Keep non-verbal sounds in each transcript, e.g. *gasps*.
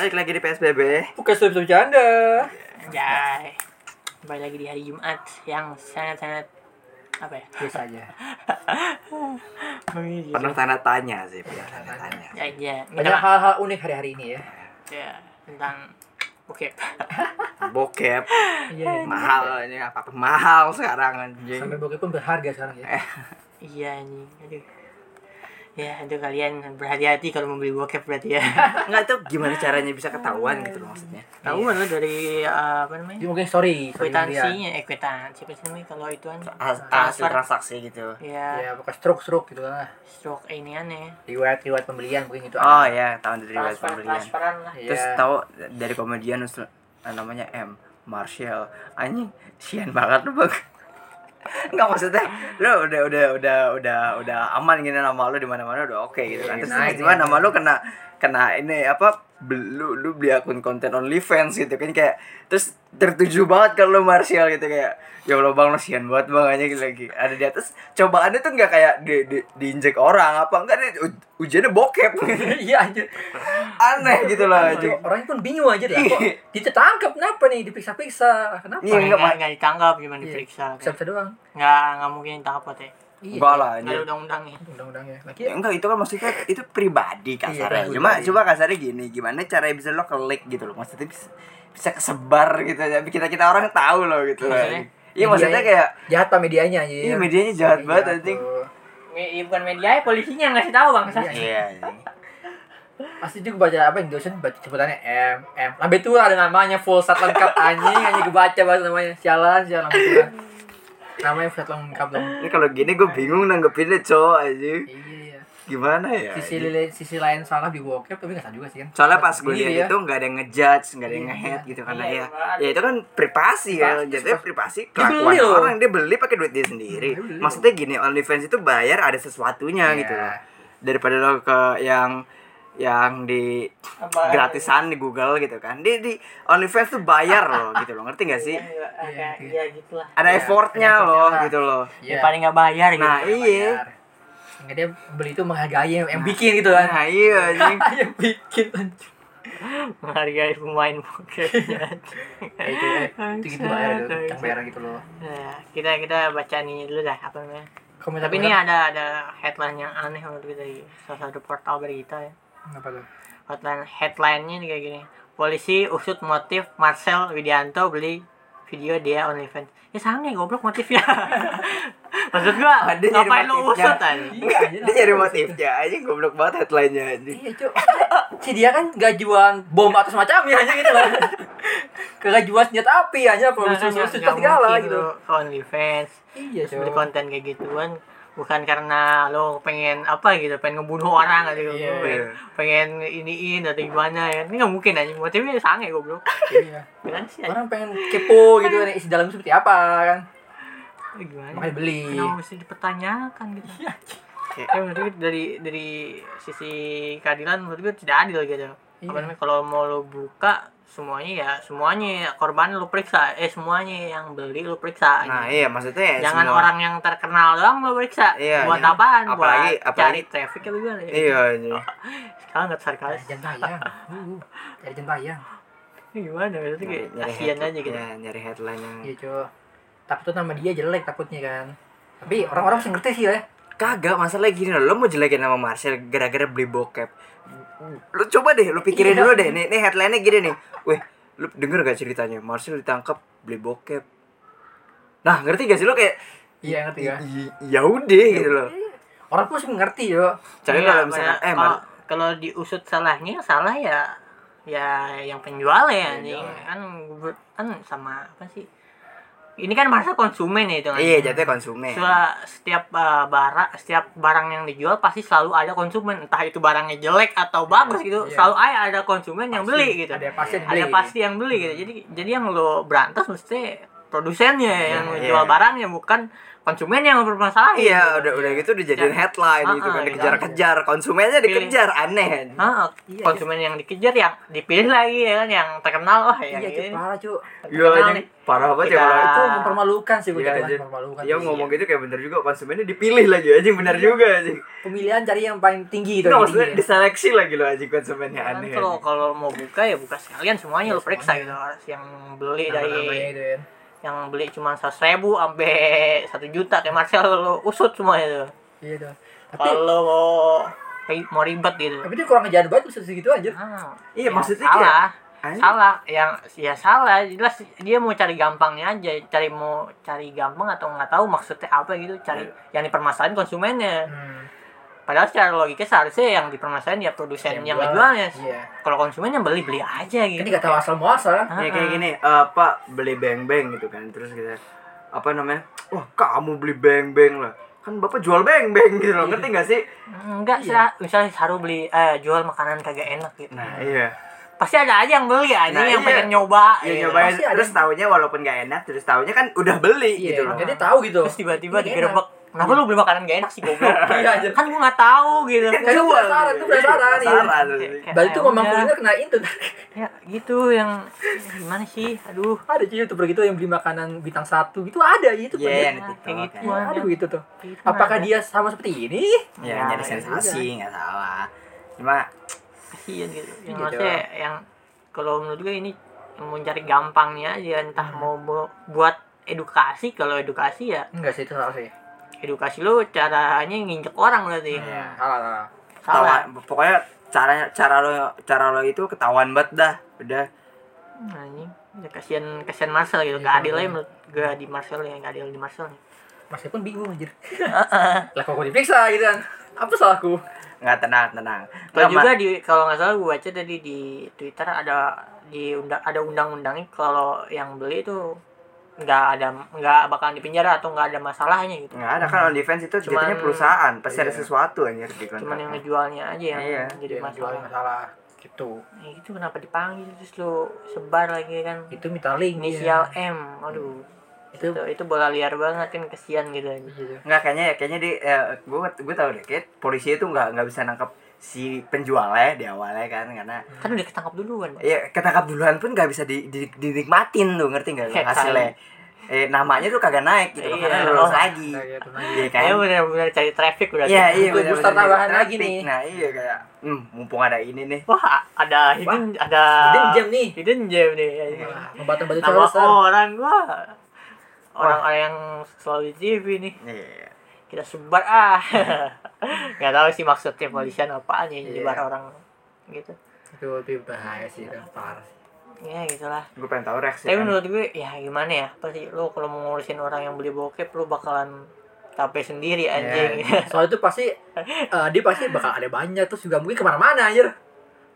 Balik lagi di PSBB. Bukan stop bercanda. Anjay. Kembali lagi di hari Jumat yang sangat-sangat apa ya? Biasa aja. *laughs* Penuh tanda tanya sih, penuh tanda tanya. Ya, ya. Banyak hal-hal unik hari-hari ini ya. ya tentang bokep. *laughs* Bokep Iya. mahal ini apa mahal sekarang anjing. Sampai bokep pun berharga sekarang ya. *laughs* iya nih. Aduh. Ya, itu kalian berhati-hati kalau membeli bokep berarti ya. *laughs* Enggak tuh gimana caranya bisa ketahuan gitu loh maksudnya. Tahu kan lo dari uh, apa namanya? Jadi mungkin dia. Kwitansinya, eh kwitansi apa sih namanya kalau itu kan Has- Hasil transfer. transaksi gitu. Ya, Ya, pokoknya stroke-stroke gitu lah. stroke ini aneh. Riwayat-riwayat pembelian mungkin gitu. Oh ya, tahun dari riwayat pembelian. transferan lah. Iya. Terus tahu dari komedian terus namanya M Marshall. Anjing, sian banget lu, Bang. Enggak maksudnya lu udah udah udah udah udah aman gini nama lu di mana-mana udah oke gitu kan. Iya, Terus naik tiba-tiba nih. nama lu kena kena ini apa lu lu beli akun konten OnlyFans gitu kan kayak terus tertuju banget kalau lu Marshall gitu kayak ya Allah bang banget bang aja gitu lagi ada di atas cobaannya tuh nggak kayak di, di diinjek orang apa enggak nih u- ujiannya bokep *laughs* Iya anjir. aneh gitu loh Orang- anjing. Orangnya pun bingung aja lah. Kok ditangkap kenapa nih? Diperiksa-periksa. Kenapa? Iya, enggak, Nggak nggak ditangkap gimana Iya. diperiksa. Bisa-bisa doang. Nggak nggak mungkin ditangkap kok teh. Iya. enggak lah Nggak anjir. ada undang-undangnya. Undang-undangnya. Lagi Ya, enggak itu kan maksudnya itu pribadi Iya, kasarnya. pribadi. Cuma coba kasarnya gini, gimana caranya bisa lo klik gitu loh. Maksudnya bisa, bisa kesebar gitu ya. Kita kita orang tahu loh gitu. Maksudnya? Iya maksudnya kayak jahat pak medianya. Iya, medianya jahat banget, anjing. Me- bukan media, ya, polisinya yang ngasih tahu bang. Iya. iya. anjing. Pasti juga baca apa yang dosen baca sebutannya M M. Lambe itu ada namanya full set lengkap anjing anjing kebaca banget namanya. Sialan sialan. Namanya full set lengkap dong. Ini kalau gini gue bingung nanggepinnya cowok aja. Iya iya. Gimana ya? Sisi lain sisi lain salah di bokep tapi nggak salah juga sih kan. Soalnya pas gue lihat ya. itu nggak ada yang ngejudge, nggak ada yang Iya, nge-hate iya. gitu karena Iya, ya, ya itu kan privasi ya, pas- privasi Dia kelakuan loh. orang dia beli pakai duit dia sendiri. Dia. Maksudnya gini, OnlyFans itu bayar ada sesuatunya Iya. gitu loh. Daripada lo ke yang yang di Apa? gratisan di Google gitu kan. Di di OnlyFans tuh bayar loh *laughs* gitu loh. Ngerti gak sih? Iya, Iya, iya, iya gitulah. Ada Iya, effortnya ada effortnya loh gitu loh. Iya. Daripada nggak bayar gitu. Nah, iya. Enggak dia beli itu menghargai yang, yang bikin gitu kan. Nah, iya anjing. *laughs* yang bikin anjing. Menghargai pemain bokep. *laughs* Ya, itu eh, itu gitu bayar itu, yang bayar gitu loh. Nah, kita kita baca ini dulu dah apa namanya. Komentar Tapi ini ada ada headline yang aneh menurut kita dari salah satu portal berita ya. apa tuh? Headline headline-nya nih kayak gini. Polisi usut motif Marcel Widianto beli video dia OnlyFans. Ya sange goblok motifnya. *laughs* Maksud gua, Ah, dia nyari ngapain lu usut aja? Enggak, dia nyari motifnya aja goblok banget headline-nya anjing. Iya cuy, si dia kan gak jualan bom atau semacamnya aja gitu loh. Kagak jual senjata api aja, produksi Nggak- produksi nggak segala gitu. OnlyFans. Iya cuy. konten kayak gituan bukan karena lo pengen apa gitu pengen ngebunuh orang gitu Iya. pengen, pengen iniin atau gimana ya ini nggak mungkin aja motifnya sange goblok Iya. kan sih Orang pengen kepo gitu kan isi dalamnya seperti apa kan. gimana Makanya beli. kenapa mesti dipertanyakan gitu ya menurut gue dari dari sisi keadilan menurut gue tidak adil gitu Iya. apa namanya kalau mau lo buka semuanya ya semuanya korban lo periksa eh semuanya yang beli lo periksa Nah, gitu. iya maksudnya ya jangan semua- orang yang terkenal doang lo periksa Iya, buat iya. apaan Apalagi- buat apalagi- cari traffic apa gimana ya? Iya anjing. *laughs* sekarang nggak sarkas Jam bayang. *laughs* Uh, Dari jam bayang. ini gimana maksudnya kayak kasihan head- aja gitu ya, nyari headline yang Iya cuy. Tapi tuh nama dia jelek takutnya kan. Tapi orang-orang mesti ngerti sih ya. kagak masalah gini lo mau jelekin nama Marcel gara-gara beli bokep lo coba deh lo pikirin Iya. dulu deh. Nih nih headline-nya gini nih. Weh lo denger gak ceritanya? Marcel ditangkap beli bokep. Nah ngerti gak sih lo kayak Iya ngerti ya. "I- ya udah gitu loh. Orang pun mesti ngerti yo. Jadi Iya, kalau bener. eh kalau Mar kalau diusut salahnya salah ya. Ya yang penjual ya anjing. kan kan sama apa sih ini kan masa konsumen ya itu kan iya jatuhnya konsumen Soalnya setiap uh, barang setiap barang yang dijual pasti selalu ada konsumen entah itu barangnya jelek atau bagus gitu Iya. selalu ada ada konsumen yang Pasti. beli gitu Ada pasti yang ada beli. pasti yang beli gitu jadi jadi yang lo berantas mesti produsennya yang Iya, jual iya. barangnya bukan konsumen yang bermasalah Iya, udah udah gitu dijadiin Ya. headline gitu kan gitu. dikejar-kejar, konsumennya dikejar, aneh. Ah, Iya, konsumen yang dikejar yang dipilih lagi ya kan yang terkenal wah yang Iya, Cuk, ini parah, Cuk. Iya, nih. parah banget ya Itu mempermalukan sih Iya, begitu kan, anjing. mempermalukan. Iya ngomong gitu kayak bener juga konsumennya dipilih lagi anjing bener juga anjing. Pemilihan cari yang paling tinggi gitu. Yang maksudnya diseleksi lagi loh anjing konsumennya Kan aneh. kalau kalau mau buka ya buka sekalian semuanya lu periksa gitu yang beli dari. Yang beli cuma seratus ribu sampai satu juta kayak Marcel lu usut semuanya tuh Iya. Tapi kalau mau mau ribet gitu. Tapi dia kurang ngejar banget tuh segitu aja. Ah, Iya, ya maksudnya salah. Kayak- salah. Yang ya salah. Jelas dia mau cari gampangnya aja. Cari mau cari gampang atau nggak tahu maksudnya apa gitu. Cari yang dipermasalahin konsumennya. Hmm. Padahal secara logika seharusnya yang dipermasalahin ya produsen yang, jual. ngejualnya Iya. kalau konsumen yang beli beli aja gitu nggak tahu asal muasal kan. Ya kayak gini, eh, Pak beli beng-beng gitu kan. Terus kita apa namanya? Wah, kamu beli beng-beng lah. Kan Bapak jual beng-beng gitu loh. Ngerti gak sih? enggak sih Iya. misalnya Saru beli eh jual makanan kagak enak gitu Nah, iya. pasti ada aja yang beli aja Nah, yang iya. pengen nyoba Ya gitu. nyobain Pasti ada terus yang- taunya walaupun gak enak, terus taunya kan udah beli Iya, gitu loh. jadi tahu gitu. terus tiba-tiba Ini digerebek kenapa lu beli makanan gak enak sih goblok *laughs* Iya, aja. kan gua nggak tahu gitu Kan itu penasaran, itu penasaran, iya. Penasaran. Itu ya ngomong udah. kuliner kena itu. ya gitu yang gimana sih aduh ada sih youtuber gitu yang beli makanan bintang satu gitu ada itu Iya, yang di kayak gitu. Ya, ada begitu tuh. Gitu Apakah dia sama seperti ini? Ya, Ya, nyari ya sensasi, nggak salah. Cuma kasihan gitu yang Gitu. maksudnya yang kalau menurut gue ini mau cari gampangnya aja entah Hmm. mau bu- buat edukasi kalau edukasi ya Enggak sih itu salah sih. Edukasi lu caranya nginjek orang berarti Iya, salah salah. salah ketahuan- pokoknya caranya cara lo cara lo itu ketahuan banget dah. Udah. anjing ya kasihan kasihan Marcel gitu Iya, gak adil aja menurut gue di Marcel ya gak adil di Marcel nih Masih pun bingung anjir. *laughs* lah kok gua diperiksa gitu kan. Apa salahku? Nggak tenang, tenang. Kalau juga di kalau nggak salah gue baca tadi di Twitter ada di undang ada undang-undangnya kalau yang beli itu nggak ada nggak bakalan dipenjara atau nggak ada masalahnya gitu. nggak ada kan on defense itu Cuman- jadinya perusahaan, pasti ada Iya. sesuatu anjir di Cuman yang ngejualnya aja yang Iya. jadi jual masalah. masalah gitu. Ya, itu kenapa dipanggil terus lu sebar lagi kan Itu minta link inisial iya. M. Aduh. Itu Itu itu bola liar banget kan kesian gitu aja. gitu. Nggak kayaknya ya kayaknya di eh, gue gue tahu deh kayak polisi itu nggak nggak bisa nangkap si penjualnya di awalnya kan karena Kan udah ketangkap duluan. Ya ketangkap duluan pun nggak bisa di, di, dinikmatin tuh ngerti nggak lo Kayak hasilnya eh namanya tuh kagak naik gitu Iya. karena lulus Oh. lagi Nah, gitu lagi. iya kan Kayak benar-benar cari traffic udah. iya iya Butuh bener-bener booster tambahan lagi traffic. nih. nah iya kayak hmm, mumpung ada ini nih Wah, ada hidden ada Hidden gem nih. Hidden gem nih. Wah, Membantu-bantu Nama orang gua orang-orang yang selalu di TV nih iya kita sebar ah *laughs* nggak tahu sih maksudnya polisian apaan ya Iya. nyebar orang gitu Itu itu bahaya sih, itu parah sih. ya gitulah gue pengen tahu reaksi tapi kan. menurut gue ya gimana ya pasti lu kalau mau ngurusin orang yang beli bokep lu bakalan capek sendiri anjing *laughs* Soalnya itu pasti eh, dia pasti bakal ada banyak terus juga mungkin ke mana-mana anjir.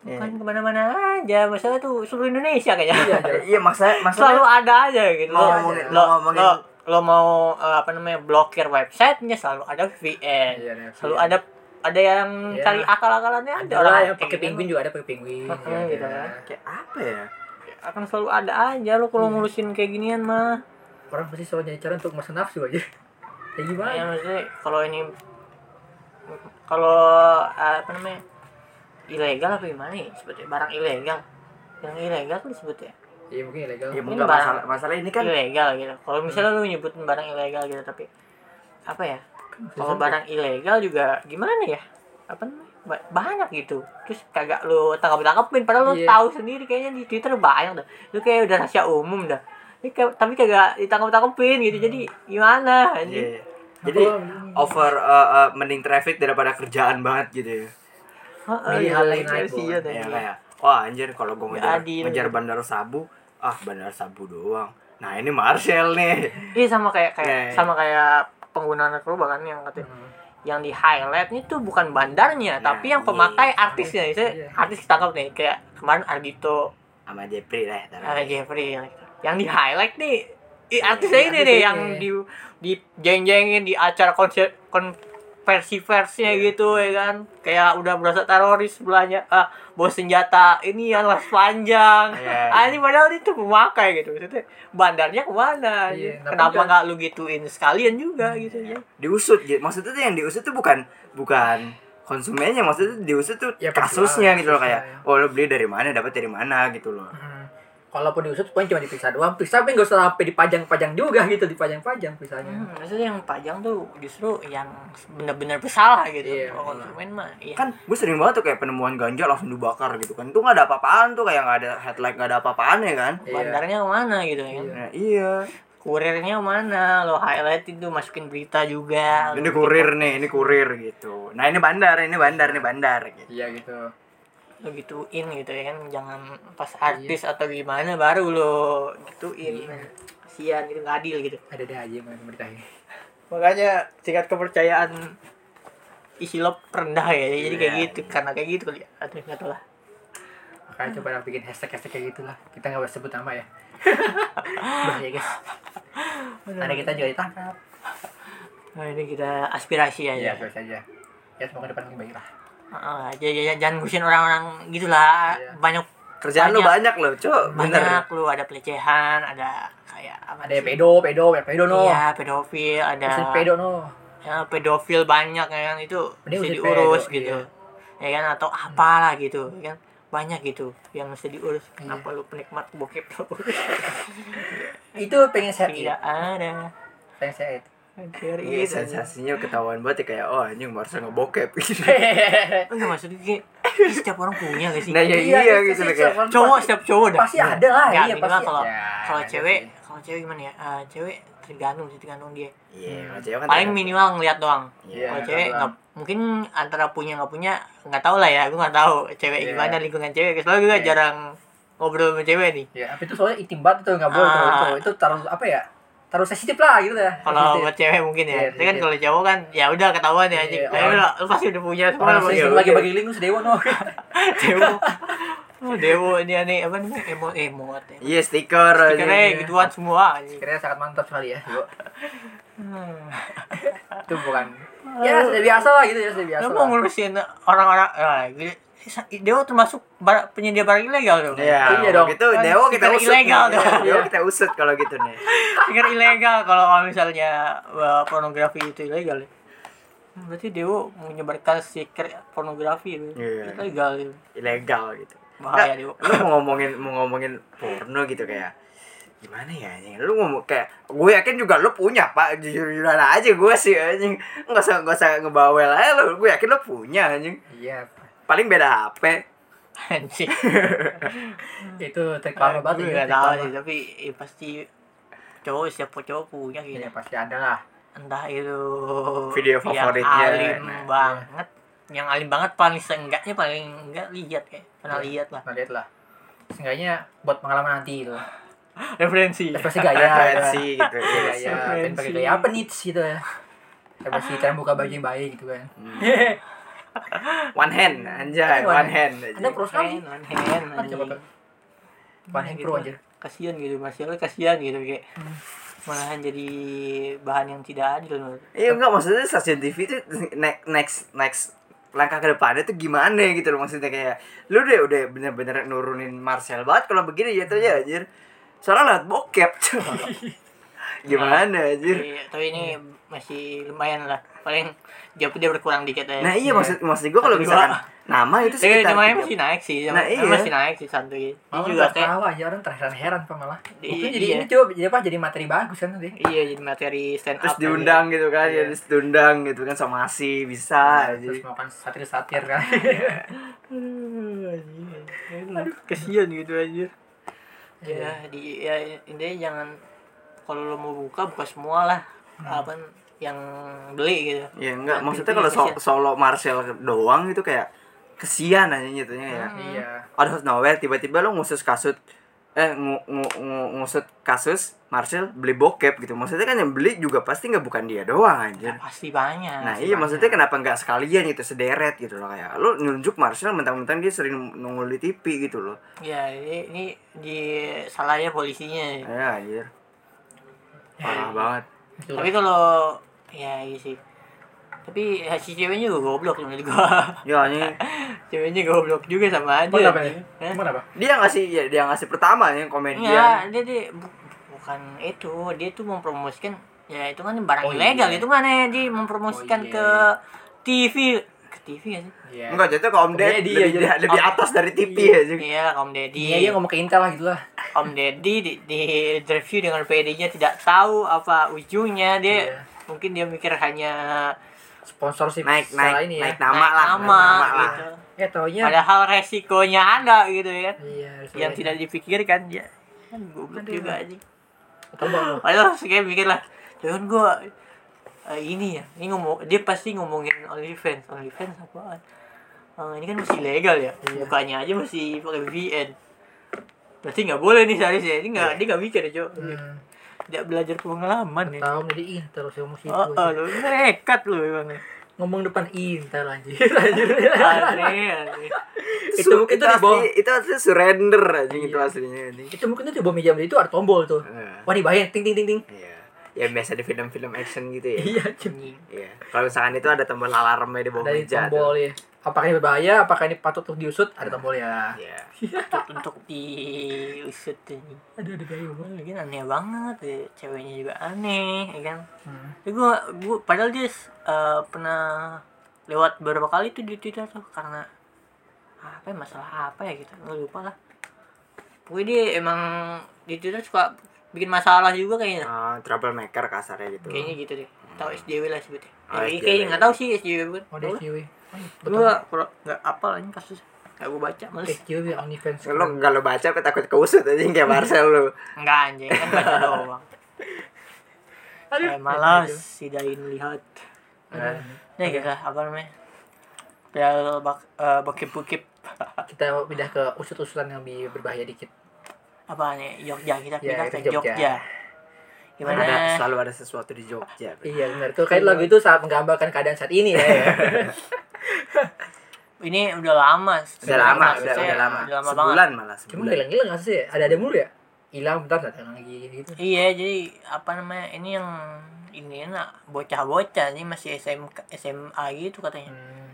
Iya. bukan ke mana-mana aja masalah tuh seluruh Indonesia kayaknya Iya, anjir. iya maksudnya *laughs* selalu ada aja gitu Mau lo, ngomongin- lo, mau ngomongin- lo, lo mau eh, apa namanya blokir websitenya selalu ada VPN Iya, selalu ada ada yang Iya. cari akal-akalannya ada Ada lah yang kayak pakai gitu. penguin juga ada pakai penguin. Heeh, Iya, gitu kan. kayak apa ya akan selalu ada aja lo kalau ngurusin kayak ginian mah Orang pasti selalu nyari cara untuk masa nafsu aja. *laughs* Ya gimana? ya maksudnya kalau ini kalau eh, apa namanya ilegal apa gimana ya sebetulnya barang ilegal yang ilegal tuh disebut ya Iya mungkin ilegal. ya Ini mungkin barang- masalah. Masalah ini kan ilegal gitu. Kalau misalnya lu nyebutin barang ilegal gitu tapi apa ya? Kalau barang ilegal juga gimana ya? Apa namanya? Ba- banyak gitu. Terus kagak lu tangkap tangkapin padahal lu Iya. tahu sendiri kayaknya di twitter banyak dah. Lu kayak udah rahasia umum dah. Ini kayak- tapi kagak ditangkap tangkapin gitu. Jadi gimana anjing? Iya. jadi over uh, uh, mending traffic daripada kerjaan banget gitu ya. Heeh, Milih gitu. hal lain aja, ya kayak wah anjir kalau gue ngejar adil. ngejar bandar sabu ah bandar sabu doang. Nah ini Marshall nih. Iya sama kayak kayak Iya. sama kayak pengguna narkoba kan yang katanya yang di highlightnya tuh bukan bandarnya Nah, tapi yang pemakai iya. artisnya. Misalnya Iya. artis ketangkap nih kayak kemarin Ardito sama Jepri lah ada Jeffrey yang, yang di highlight nih i, artisnya ini nih ini. yang di di jeng-jengin di acara konser kon versi-versinya gitu ya kan? Kayak udah berasa teroris sebelahnya ah bawa senjata ini yang las panjang Iya, ah iya. ini padahal itu pemakai gitu. Maksudnya bandarnya ke mana? Iya, tapi kenapa kan- nggak lu gituin sekalian juga gitu ya? Diusut gitu maksudnya tuh yang diusut tuh bukan bukan konsumennya maksudnya diusut tuh Ya, kasusnya gitu loh kayak oh lo beli dari mana dapat dari mana? gitu loh. Hmm. Kalaupun diusut pokoknya cuma diperiksa doang. Periksa tapi nggak usah sampai dipajang-pajang juga gitu, dipajang-pajang pisahnya. Hmm, maksudnya yang pajang tuh justru yang benar-benar bersalah gitu. Iya, Kalau iya. konsumen mah iya. kan gue sering banget tuh kayak penemuan ganja langsung dibakar gitu kan itu nggak ada apa-apaan tuh kayak nggak ada headlight nggak ada apa-apaan ya kan Iya. bandarnya ke mana gitu ya kan. nah, iya Kurirnya mana? Lo highlight itu masukin berita juga. ini kurir nih ini kurir gitu nah ini bandar ini bandar ini bandar gitu Iya gitu. Lo gituin gitu ya kan jangan pas Iya. artis atau gimana baru lo gituin Iya. kasihan itu nggak adil gitu Ada ada aja yang pemerintah ini. makanya tingkat kepercayaan isi lo rendah ya jadi kayak Iya, gitu karena kayak gitu kali ya aduh nggak tahu lah Makanya coba lah bikin hashtag-hashtag kayak gitu lah. Kita nggak sebut nama ya. *laughs* Bahaya guys. Ada kita juga ditangkap. nah ini kita aspirasi Iya, aja terus aja. Ya semoga depan lebih baik lah. J- jangan ngusin orang-orang gitulah Iya. banyak kerjaan lu banyak loh cok bener banyak lu ada pelecehan ada kayak apa Ada sih? pedo, pedo, banyak pedo no. iya pedofil ada Terus pedo no. ya, pedofil banyak ya kan itu Mending mesti diurus pedo, gitu iya. ya kan atau apalah gitu ya kan banyak gitu yang mesti diurus Iya. kenapa lu penikmat bokep lu *laughs* Itu pengen share tidak ada Pengen share it. Anjir, Iya, itu. sensasinya ketahuan banget ya kayak oh anjing barusan ngebokep *laughs* gitu. enggak maksudnya kayak setiap orang punya gak sih Nah, ya Iya, iya itu gitu loh kayak. cowok setiap cowok dah Pasti ada lah, Nggak, iya, minimal pasti kalau kalau cewek kalau cewek gimana ya Eh, cewek tergantung sih tergantung dia Iya, kalau cewek kan paling minimal ngeliat doang Iya, kalau cewek nggak mungkin antara punya nggak punya nggak tahu lah ya gue nggak tahu cewek Iya. gimana lingkungan cewek soalnya gue Iya. jarang ngobrol sama cewek nih Ya, tapi itu soalnya intim banget tuh nggak boleh tuh. Ah. itu. Itu taruh apa ya? Taruh sensitif lah gitu ya. kalau buat cewek mungkin ya Iya, tapi kan iya. kalau cowok kan ya udah ketahuan ya anjing Iya, orang- lu, lu pasti udah punya semua iya, lagi iya. bagi link lu sedewa no. *laughs* dewo oh dewo ini aneh apa namanya emo emot ya Iya, stiker stikernya gituan semua. Kira sangat mantap sekali ya. Yo. Hmm. *laughs* Itu bukan. Ya, sudah biasa lah gitu ya, sudah biasa. lu lah. mau ngurusin orang-orang ah, Dewo termasuk bar- penyedia barang ilegal dong Iya, Iya kalau dong. gitu Kan Dewo kita usut. ilegal nih. dong. Dewo kita usut kalau gitu nih. stiker ilegal kalau misalnya wah, pornografi itu ilegal ya. Berarti Dewo menyebarkan stiker pornografi itu Iya. ilegal itu. Ilegal gitu. Bahaya Nggak, Dewo. Lu mau ngomongin mau ngomongin porno gitu kayak gimana ya anjing lu ngomong kayak gue yakin juga lu punya pak jujur jujuran aja gue sih anjing nggak usah nggak usah ngebawel aja lu gue yakin lu punya anjing Iya. Paling beda hp Anjing. *laughs* Itu terkenal banget Gue ya. nggak tahu sih tapi ya, pasti cowok setiap cowok punya gitu. Iya, pasti ada lah. Entah itu Video favoritnya. yang alim Nah, banget. Yang alim banget paling seenggaknya paling enggak lihat kayak pernah Iya. lihat lah. Nah, lihat lah. Seenggaknya buat pengalaman nanti itu. *gasps* Referensi. Referensi gaya. referensi gitu Iya, iya. Referensi. Pengen pakai gaya apa nih gitu ya. Referensi cara buka baju yang baik gitu kan. *laughs* *laughs* one hand anjay One one hand. hand Anda pro sekali. Hand, one hand, Kan. One hand Gitu. pro aja. Kasihan gitu, Marcelo kasihan gitu kayak malahan jadi bahan yang tidak adil. Iya enggak maksudnya stasiun TV itu next next next langkah ke depannya tuh gimana gitu loh maksudnya kayak lu deh udah bener-bener nurunin Marcel banget kalau begini jatuhnya anjir soalnya liat bokep *laughs* gimana anjir Tapi, tapi ini masih lumayan lah. Paling jawab dia berkurang dikit aja. nah iya maksud maksud gue kalau misalkan nama itu Tapi sekitar namanya tiga- masih naik sih. Nah, Namanya iya. masih naik sih santuy. Ini Malah juga kayak tahu aja orang terheran-heran pak malah. Di- Mungkin jadi iya. ini coba jadi apa? Jadi materi bagus kan nanti. iya jadi materi stand terus up diundang gitu kan Iya. ya diundang gitu kan somasi bisa Terus aja makan satir-satir kan. *laughs* Aduh, kesian gitu aja. Ya, di ya intinya jangan kalau lo mau buka buka semua lah. Apa yang beli gitu. ya enggak Nah, maksudnya kalau so- solo Marcel doang itu kayak kesian aja jatuhnya ya Iya. out of nowhere tiba-tiba lo ngusus kasus eh ngu, ngu, ngu- ngusut kasus Marcel beli bokep gitu maksudnya kan yang beli juga pasti nggak bukan dia doang anjir Pasti banyak. nah pasti iya banyak. maksudnya kenapa nggak sekalian gitu sederet gitu loh kayak lo nunjuk Marcel mentang-mentang dia sering nongol di TV gitu loh Ya, ini, ini di salahnya polisinya. ya anjir parah banget Betul. Tapi kalau ya iya sih. tapi ya, si ceweknya juga goblok menurut gua *laughs* Ya anjing. *laughs* ceweknya goblok juga sama aja kenapa nih? Hah? Emang kenapa? Dia ngasih ya, dia ngasih pertama nih komedian. Enggak, dia dia bu- bukan itu, dia tuh mempromosikan ya itu kan barang Oh, ilegal iya. itu kan ya dia mempromosikan Oh, iya, ke TV ke TV kan sih? Iya. Enggak jatuh ke Om Ded Deddy lebih, lebih Om- atas dari TV Iya. aja. Iya, Om Deddy. Iya, dia ngomong ke Intel lah gitu lah. Om Deddy di, di interview dengan PD-nya tidak tahu apa ujungnya dia Iya. mungkin dia mikir hanya Sponsorship Naik salah naik ini ya. naik nama naik lah. nama, naik nama lah. gitu. Ya taunya. Padahal resikonya ada gitu ya kan. Iya, Yang tidak dipikirkan ya. Kan goblok Aduh. juga aja. Padahal saya mikir lah, jangan gua eh, ini ya, ini ngomong dia pasti ngomongin OnlyFans, OnlyFans apaan? Eh, ini kan masih legal ya, Iya. bukanya aja masih pakai VPN. Berarti nggak boleh nih seharusnya, ini nggak, dia nggak mikir ya cok, Hmm. tidak belajar pengalaman nih. Tahu jadi Intel sih situ. Oh, oh lu nekat lu emang. Ngomong depan Intel anjir. anjir. *laughs* Aneh, aneh. itu mungkin itu di bawah. itu asli surrender aja itu Iya. aslinya anjing. Itu mungkin tuh di bawah meja itu ada tombol tuh. Iya. Wah, dibayar ting ting ting ting. Iya. Ya biasa di film-film action gitu ya. Iya, cuy. Iya. Kalau misalkan itu ada tombol alarmnya di bawah Ada meja. tuh. tombol ya. Apakah ini berbahaya? Apakah ini patut untuk diusut? Ada tombol ya. Iya. Untuk, untuk diusut ini. Aduh, aduh, aduh. Lagi aneh banget ya, ceweknya juga aneh, ya kan? Hmm. Ya gua, gua padahal dia eh, pernah lewat beberapa kali tuh di Twitter tuh karena apa ya masalah apa ya gitu nggak lupa lah pokoknya dia emang di Twitter suka bikin masalah juga kayaknya Ah, troublemaker kasarnya gitu. kayaknya gitu deh tahu SJW lah sebutnya Oh, Eh, SJW. kayaknya nggak tahu sih SJW bukan Oh, SJW. gua kurang nggak apa lagi kasus nggak gua baca males SJW OnlyFans. Lo kalau baca apa takut keusut aja kayak Marcel lu. *laughs* nggak anjing kan baca doang *laughs* Aduh. Saya malas sidain lihat Nah, Nih guys, apa namanya? Piala bak eh, bukip-bukip Kita pindah ke usut-usutan yang lebih berbahaya dikit. Apa nih Jogja kita Ya, pindah kita ke Jogja. Jogja. Gimana? ada selalu ada sesuatu di Jogja. Iya benar tuh kayak lagu itu saat menggambarkan keadaan saat ini ya. *laughs* Ini udah lama. Udah lama, udah, Saya udah lama. Udah lama banget. Sebulan malah Cuma sebulan. hilang-hilang nggak sih? Ada ada mulu ya? Hilang bentar datang lagi gitu. Iya, jadi apa namanya? Ini yang ini enak bocah-bocah ini masih SMK SMA gitu katanya. Hmm.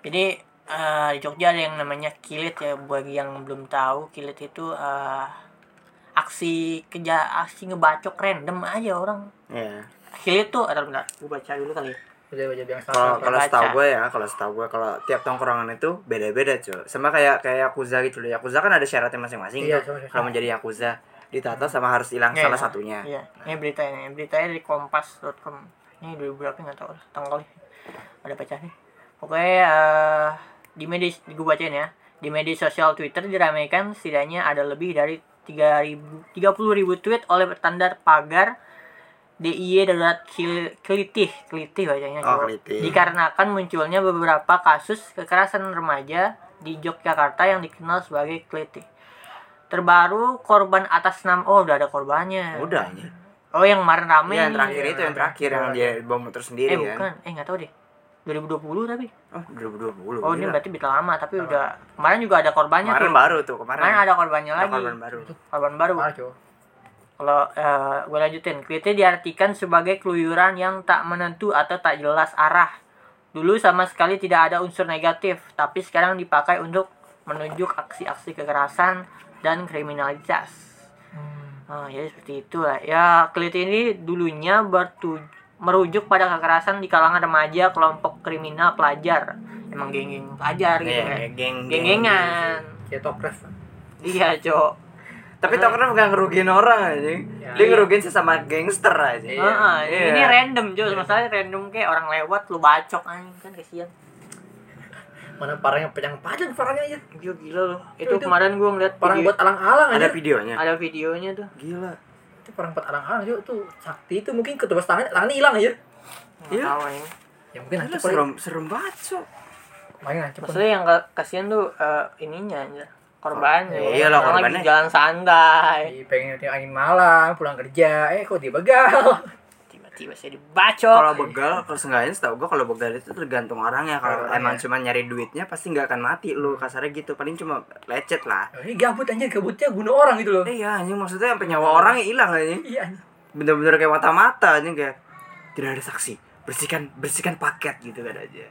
Jadi eh, di Jogja ada yang namanya kilit ya bagi yang belum tahu kilit itu eh, aksi keja aksi ngebacok random aja orang Iya. kilit tuh ada bentar gue baca dulu kali ya. Kalau sama. kalau setahu gue ya, kalau setahu gue kalau tiap tongkrongan itu beda-beda cuy. Sama kayak kayak yakuza gitu loh. Yakuza kan ada syaratnya masing-masing. Iya, sama-sama. Kalau menjadi yakuza ditata sama harus hilang Iya, salah iya. satunya. Iya, ini beritanya. Beritanya dari kompas.com. Ini 2000 berapa nggak tahu tanggal ada baca nih. Pokoknya eh, di media gue bacain ya. Di media sosial Twitter diramaikan setidaknya ada lebih dari 3000 30.000 tweet oleh tanda pagar DIY darurat kelitih, kelitih bacanya. Oh, kelitih. Dikarenakan munculnya beberapa kasus kekerasan remaja di Yogyakarta yang dikenal sebagai kelitih. Terbaru korban atas nama oh udah ada korbannya. Udah aja. Oh yang kemarin rame Iya, yang terakhir itu yang terakhir yang dia bom motor sendiri Eh kan. bukan, eh nggak tahu deh. 2020 tapi. Oh, 2020. Oh ini berarti berita lama tapi udah kemarin juga ada korbannya kemarin tuh. baru tuh, kemarin. Kemarin ada korbannya Ada lagi. korban baru. Korban baru. Kalau eh, gue lanjutin, klite diartikan sebagai keluyuran yang tak menentu atau tak jelas arah. Dulu sama sekali tidak ada unsur negatif, tapi sekarang dipakai untuk menunjuk aksi-aksi kekerasan dan kriminalitas. Hmm. Oh, ya seperti itulah. Ya, klit ini dulunya bertu merujuk pada kekerasan di kalangan remaja, kelompok kriminal, pelajar. Emang geng-geng pelajar gitu Iya, kan. geng Geng-gengan. Kayak top ref. Iya, Cok. Tapi Tokref gak ngerugiin orang aja. Ya, dia iya. ngerugiin sesama gangster aja. Iya. Heeh, Iya. ini random, Cok. Masalahnya random kayak orang lewat lu bacok anjing kan kasihan. Mana parahnya panjang panjang parahnya aja. Gila gila loh. Itu, Itu kemarin gua ngeliat Parang video- buat alang-alang. Ada videonya. ada videonya tuh. Gila. Itu parang buat alang-alang aja tuh. Sakti itu mungkin ketebas tangan, tangannya hilang aja. Nggak Iya. Ya mungkin hancur serem serem banget, Cok. Main hancur. Maksudnya yang ka- kasihan tuh eh, ininya aja. Korbannya. Oh, iyalah, Orang korbannya. lagi jalan santai. Lagi pengen angin malam, pulang kerja, eh kok dia begal. Tiba-tiba saya dibacok. Kalau begal, kalau seenggaknya setahu gua kalau begal itu tergantung orangnya. Kalau Orangnya. emang cuma nyari duitnya pasti nggak akan mati lu kasarnya gitu. Paling cuma lecet lah. Ini gabut anjir, gabutnya bunuh orang gitu loh. Eh iya anjing maksudnya sampai nyawa orangnya hilang aja. Iya. Bener-bener kayak mata-mata anjing kayak tidak ada saksi. bersihkan bersihkan paket gitu kan aja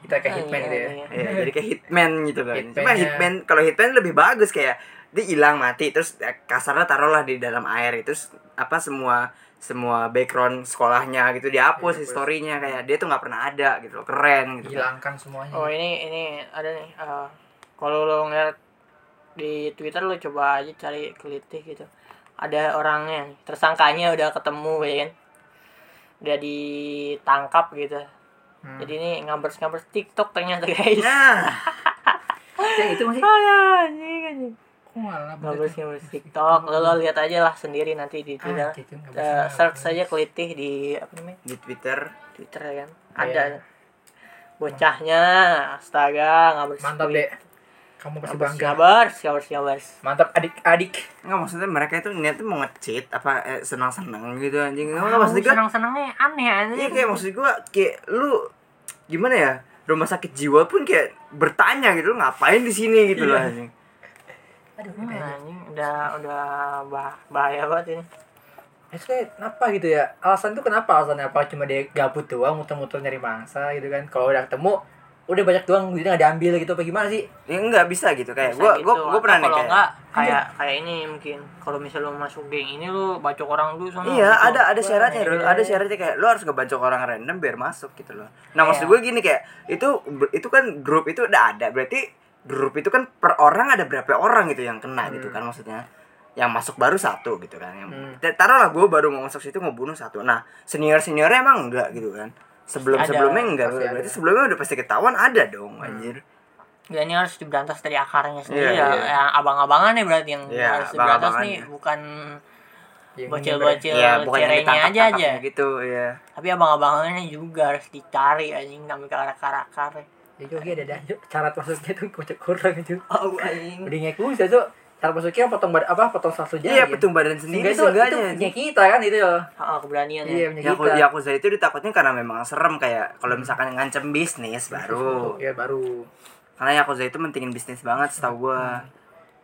kita kayak Ah, hitman iya, gitu ya iya. ya jadi kayak hitman gitu kan cuma Hitman-nya- hitman kalau hitman lebih bagus kayak dia hilang mati terus eh, kasarnya taruhlah di dalam air itu apa semua semua background sekolahnya gitu dihapus historinya kayak dia tuh nggak pernah ada gitu loh keren gitu kan. hilangkan semuanya Oh ini ini ada nih. eh, kalau lo ngeliat di Twitter lo coba aja cari kelitih gitu. Ada orangnya, nih, tersangkanya udah ketemu ya kan. Udah ditangkap gitu. Hmm. Jadi ini ngabers-ngabers TikTok ternyata guys. nah *laughs* ya itu masih anjing anjing. Kok malah Ngabers-ngabers TikTok. Lo, lo lihat aja lah sendiri nanti di Twitter. Ah, gitu, nggak ngabers. search saja kelitih di apa namanya? di twitter Twitter ya kan. Iya. Ada. Bocahnya, astaga, ngabers. mantap deh kamu pasti bangga ngabers, ngabers, ngabers. mantap adik-adik nggak maksudnya mereka itu niatnya mau nge-cheat apa eh, senang-senang gitu anjing nggak nggak maksud gue senang-senangnya aneh aneh. iya kayak maksud gue kayak lu gimana ya rumah sakit jiwa pun kayak bertanya gitu lu ngapain di sini gitu loh anjing aduh Hmm, anjing udah udah bah bahaya banget ini. Eh, kayak kenapa gitu ya? Alasan tuh kenapa alasannya? Apa cuma dia gabut doang, muter-muter nyari mangsa gitu kan? Kalau udah ketemu, udah banyak doang duitnya nggak diambil gitu apa gimana sih? ya nggak bisa gitu kayak Bisa gue gitu. gue gue Atau pernah nih kalau kayak enggak kayak kayak ini mungkin kalau misalnya lu masuk geng ini lu bacok orang dulu sama Iya, gitu. ada ada syaratnya, Iya. Dul. ada syaratnya kayak lu harus ngebacok orang random biar masuk gitu loh. Nah, maksud Iya. gue gini kayak itu itu kan grup itu udah ada, berarti grup itu kan per orang ada berapa orang gitu yang kena gitu kan maksudnya. Yang masuk baru satu gitu kan. Yang Hmm. Ta- taruhlah gue baru mau masuk situ ngebunuh satu. Nah, senior-seniornya emang enggak gitu kan. Sebelum-sebelumnya Ada, enggak, berarti ada. sebelumnya udah pasti ketahuan ada dong anjir. Ya, ini harus diberantas dari akarnya sendiri Iya, ya. iya. Yang abang-abangan nih berarti yang Iya, harus diberantas nih ya. bukan Yang bocil-bocil bukan yang cerenya aja aja. gitu, ya. Tapi abang-abangannya juga harus dicari anjing sampai ke akar-akar. Ya juga ada dah, Cuk. cara masuknya tuh kocok kurang itu. Oh anjing. Udah ngek bisa tuh. Cara masuknya potong bad apa potong satu jari. Iya, petung badan sendiri Sehingga itu, itu punya kita kan itu ya. Ah, keberanian Iya, ya. punya Yaku, kita. Yakuza itu ditakutnya karena memang serem kayak kalau misalkan ngancem bisnis baru. Iya baru. Karena Yakuza itu mentingin bisnis banget setahu gua.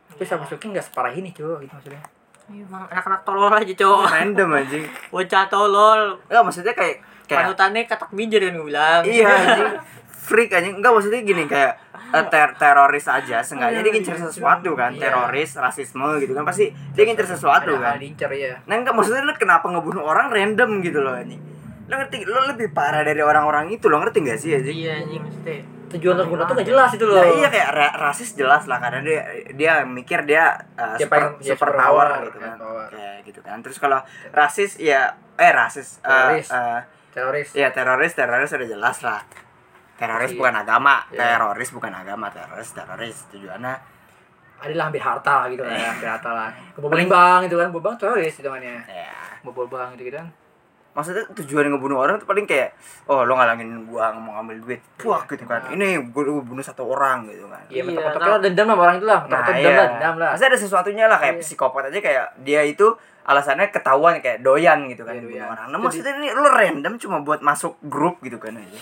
Tapi saya masukin nggak separah ini cuy gitu maksudnya. Iya, Emang anak-anak tolol aja, Cok. Random *laughs* anjing. Bocah tolol. Enggak maksudnya kayak kayak Panutannya katak bijir kan gue bilang. iya anjing. *laughs* Freak anjing. Enggak maksudnya gini kayak eh, ter- teroris aja sengaja dia ngincer sesuatu kan, Iya. teroris, rasisme gitu kan pasti dia ngincer sesuatu kan. diincar ya. Nah enggak maksudnya lu kenapa ngebunuh orang random gitu loh anjing. Lo ngerti, lo lebih parah dari orang-orang itu lo ngerti gak sih anjing? Iya anjing mesti. Tujuan bunuh tuh nggak jelas itu loh. Nah, iya kayak ra- rasis jelas lah karena dia dia mikir dia uh, Dia super, pengen- ya, super super power power, gitu kan. power. Kayak gitu kan. Terus kalau rasis ya eh rasis uh, Teroris. uh, Teroris. ya teroris teroris udah jelas lah. Teroris Iya. bukan agama, Iya. teroris bukan agama, teroris teroris tujuannya. Adalah ambil harta gitu lah ya, ambil harta lah. *laughs* Kebobolan bank itu kan, bobang teroris itu kan ya. Ya. Bobol bank gitu kan. Maksudnya tujuan ngebunuh orang tuh paling kayak oh lo ngalangin gua mau ngambil duit. Puak gitu kan. Ini gua, gua bunuh satu orang gitu kan. Iya, Iya, mentok-mentoknya nah. dendam lah sama orang itu lah, mentok-mentok dendam lah, dendam lah. Pasti ada sesuatunya lah kayak Iya. psikopat aja kayak dia itu alasannya ketahuan kayak doyan gitu kan Iya, bunuh orang. Nah, Itu maksudnya ini lo random cuma buat masuk grup gitu kan aja.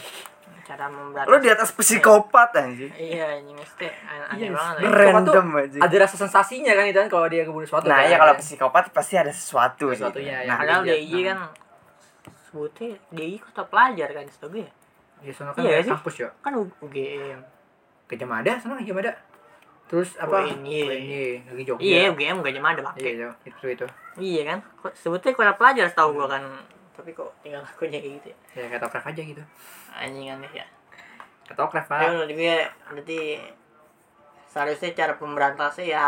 Cara memberantas. Lo di atas psikopat aja. Iya anjing mesti aneh Iya, banget. Psikopat ya. tuh Random aja. Ada rasa sensasinya kan itu kan kalau dia kebunuh sesuatu. Nah, kan. iya kalau psikopat pasti ada sesuatu gitu. Sesuatunya, Nah, ya. Padahal Iya, DIY kan sebutnya DIY kota pelajar kan setahu gue ya. Iya, sono kan Iya kampus ya. Kan UGM. Gajah Mada, sana Gajah Mada. Terus apa? UNY. Negeri Jogja. Iya, UGM gak cuma ada pakai. Iya, itu, itu, itu. Iya kan? Sebutnya kota pelajar setahu gua kan. Tapi kok tinggal akunya kayak gitu ya. Ya, kata aja gitu. Anjing aneh ya. Kata Tapi Pak. menurut gue berarti seharusnya cara pemberantasnya ya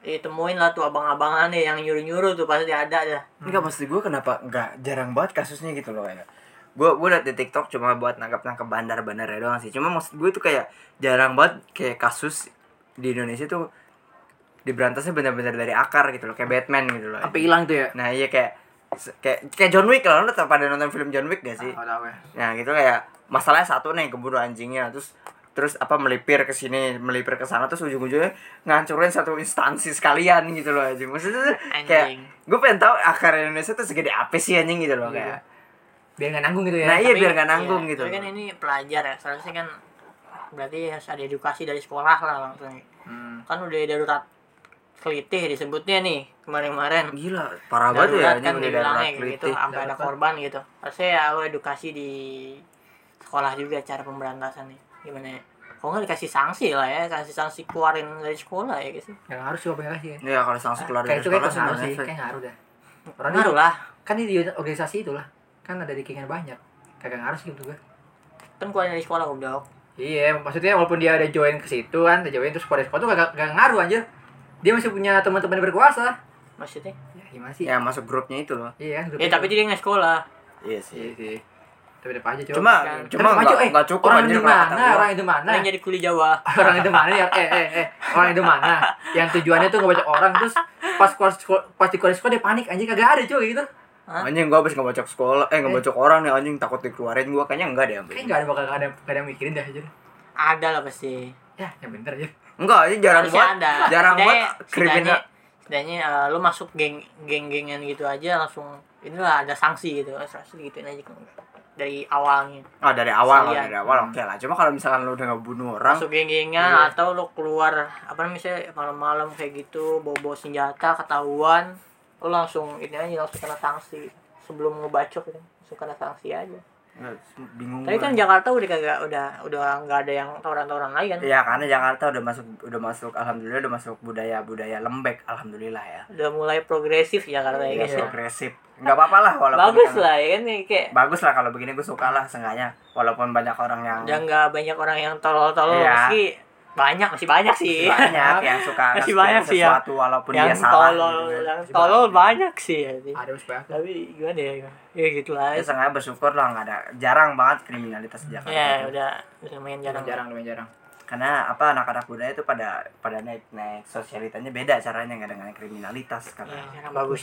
ditemuin lah tuh abang-abangan nih yang nyuruh-nyuruh tuh pasti ada dah. Enggak maksud gue kenapa enggak jarang banget kasusnya gitu loh kayak. Gue gue liat di TikTok cuma buat nangkap-nangkap bandar-bandar doang sih. Cuma maksud gue tuh kayak jarang banget kayak kasus di Indonesia tuh diberantasnya benar-benar dari akar gitu loh, kayak Batman gitu loh. Sampai hilang tuh ya. Nah, iya kayak kayak kayak John Wick lah, lo tau pada nonton film John Wick gak sih? Tahu ya. Nah, gitu kayak masalahnya satu nih keburu anjingnya terus terus apa melipir ke sini, melipir ke sana terus ujung-ujungnya ngancurin satu instansi sekalian gitu loh anjing. Maksudnya tuh kayak Anjing. gue pengen tahu akar Indonesia tuh segede apa sih anjing gitu loh Iya. kayak. Biar nggak nanggung gitu ya. Nah, iya Tapi- biar nggak nanggung iya, gitu. Tapi kan ini pelajar ya, seharusnya kan berarti harus ada edukasi dari sekolah lah langsung. Hmm. Kan udah darurat kelitih disebutnya nih kemarin-kemarin. Gila, parah banget ya kan udah dibilangnya darurat kayak gitu sampai ada korban gitu. Harusnya ya lo edukasi di sekolah juga cara pemberantasan nih. Gimana ya? Kalau nggak dikasih sanksi lah ya kasih sanksi keluarin dari sekolah ya guys yang harus juga pengen kasih ya. Iya, kalau sanksi keluar kayak dari itu kayak sekolah sih ngaruh sih kayak ngaruh dah. Orang ngaruh lah. Kan ini di organisasi itu lah kan ada dikingan banyak. Kagak ngaruh sih gitu gue kan keluarin dari sekolah goblok. Iya maksudnya walaupun dia ada join ke situ kan ada join terus keluar dari sekolah tuh kagak ngaruh anjir dia masih punya teman-teman yang berkuasa. Maksudnya? Ya gimana sih Ya masuk grupnya itu loh. iya kan ya tapi dia nggak sekolah. Iya iya sih tapi tetap aja coba Cuma kan. cuma nggak eh, nggak cukup orang anjir itu mana? orang itu mana? Yang jadi kuli Jawa. *laughs* Orang itu mana yang eh eh eh. Orang itu mana? Yang tujuannya tuh ngebaca orang terus pas keluar sekolah pas di keluar sekolah dia panik anjing kagak ada cuy gitu. Hah? Anjing gua habis ngebocok sekolah, eh ngebocok orang nih anjing takut dikeluarin gua. Kayaknya enggak deh kayak ambil. nggak ada bakal ada yang mikirin dah aja ada lah pasti. Ya yang bentar aja Enggak, ini jarang Harusnya banget. ada Jarang banget kriminal. setidaknya setidaknya eh, lu masuk geng geng-gengan gitu aja langsung inilah ada sanksi gitu sanksi gituin aja dari awalnya Ah dari awal, Sekalian. dari awal oke lah. Cuma kalau misalkan lu udah ngebunuh orang, masuk geng-gengan atau lu keluar apa namanya malam-malam kayak gitu bawa-bawa senjata ketahuan lu langsung ini aja langsung kena sanksi sebelum ngebacok gitu langsung kena sanksi aja nggak, bingung. tapi kan Jakarta udah kagak udah udah nggak ada yang tawuran-tawuran lagi kan Iya, karena Jakarta udah masuk udah masuk alhamdulillah udah masuk budaya-budaya lembek alhamdulillah ya. udah mulai progresif Jakarta ya Iya, guys ya progresif. Enggak apa-apa lah walaupun bagus kan- lah ya kan nih, kayak Bagus lah kalau begini gue suka lah seenggaknya walaupun banyak orang yang udah nggak banyak orang yang tolol-tolol Iya. meski banyak masih banyak sih banyak *laughs* yang suka Masih banyak sih ya. sesuatu walaupun yang dia salah. tolol gitu. yang Masih tolol banyak. banyak sih ya ada banyak tapi gimana ya ya gitu lah Ya sengaja bersyukur lah nggak ada jarang banget kriminalitas di Jakarta. ya itu. udah udah main jarang jarang jarang lumayan jarang Karena apa anak-anak muda itu pada pada naik naik sosialitanya beda caranya nggak dengan kriminalitas ya, karena sekarang bagus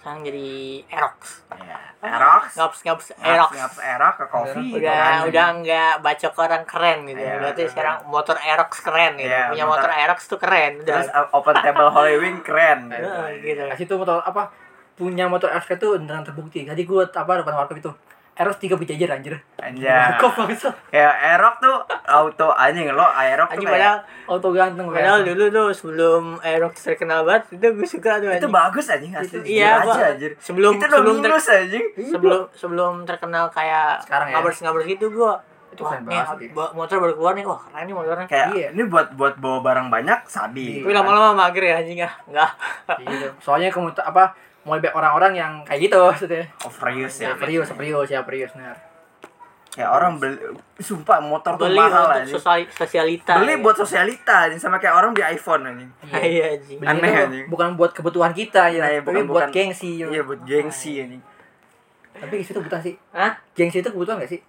sekarang jadi erox ya, erox, ngaps ngaps erox, erox ngaps erok ke kopi, gitu udah kan. udah nggak bacok orang keren gitu Iya. berarti sekarang motor erox keren gitu Iya, punya motor- motor erox tuh keren udah Terus uh, open table Holy Wing keren. *laughs* Nah, gitu Kasih tuh motor apa punya motor RS tuh beneran terbukti. Tadi gua apa depan warkop itu. RS 3 berjajar anjir. Anjay. *laughs* Kok bagus. Ya erok tuh auto anjing lo aerok tuh Anjing kayak padahal Auto ganteng padahal dulu tuh sebelum erox terkenal banget itu gue suka tuh itu anjing. bagus anjing asli Itu- iya, aja anjir. Sebelum- itu sebelum ter- minus anjing. sebelum sebelum terkenal kayak Sekarang ya? ngabers ngabers gitu gua Itu keren banget motor baru keluar nih wah keren nih motornya Kayak Iya. ini buat buat bawa barang banyak sabi. tapi lama-lama mager ya anjing ah enggak Gitu. Soalnya kamu apa mau banyak orang-orang yang kayak gitu maksudnya. overuse ya. Ya, serius, serius, ya serius benar. Kayak orang beli sumpah motor tuh beli mahal untuk anjing. sosial sosialita Beli ya. buat sosialita anjing sama kayak orang di iPhone anjing. iya *laughs* anjing Belinya Aneh, tuh anjing. bukan buat kebutuhan kita ya, Nah, iya, tapi bukan- buat bukan- gengsi. Iya buat gengsi anjing. Tapi gengsi itu kebutuhan sih. Hah? Gengsi itu kebutuhan gak sih?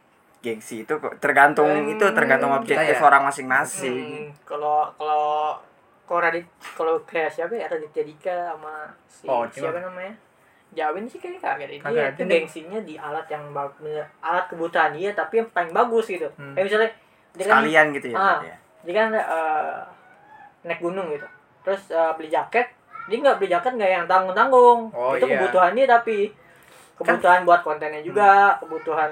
Gengsi itu tergantung Hmm, itu tergantung objektif ya. orang masing-masing. Hmm, kalau kalau kalau Radit kalau kayak siapa ya Raditya Dika sama si Oh, siapa cuma- namanya Jawin sih kayaknya kagak deh dia itu gengsinya di alat yang bagus alat kebutuhan dia tapi yang paling bagus gitu Hmm. kayak misalnya dia kan Sekalian gitu ya. Ah. ya. dia kan eh, naik gunung gitu terus eh, beli jaket dia nggak beli jaket nggak yang tanggung tanggung Oh, itu iya. kebutuhan dia tapi kebutuhan buat kontennya juga kebutuhan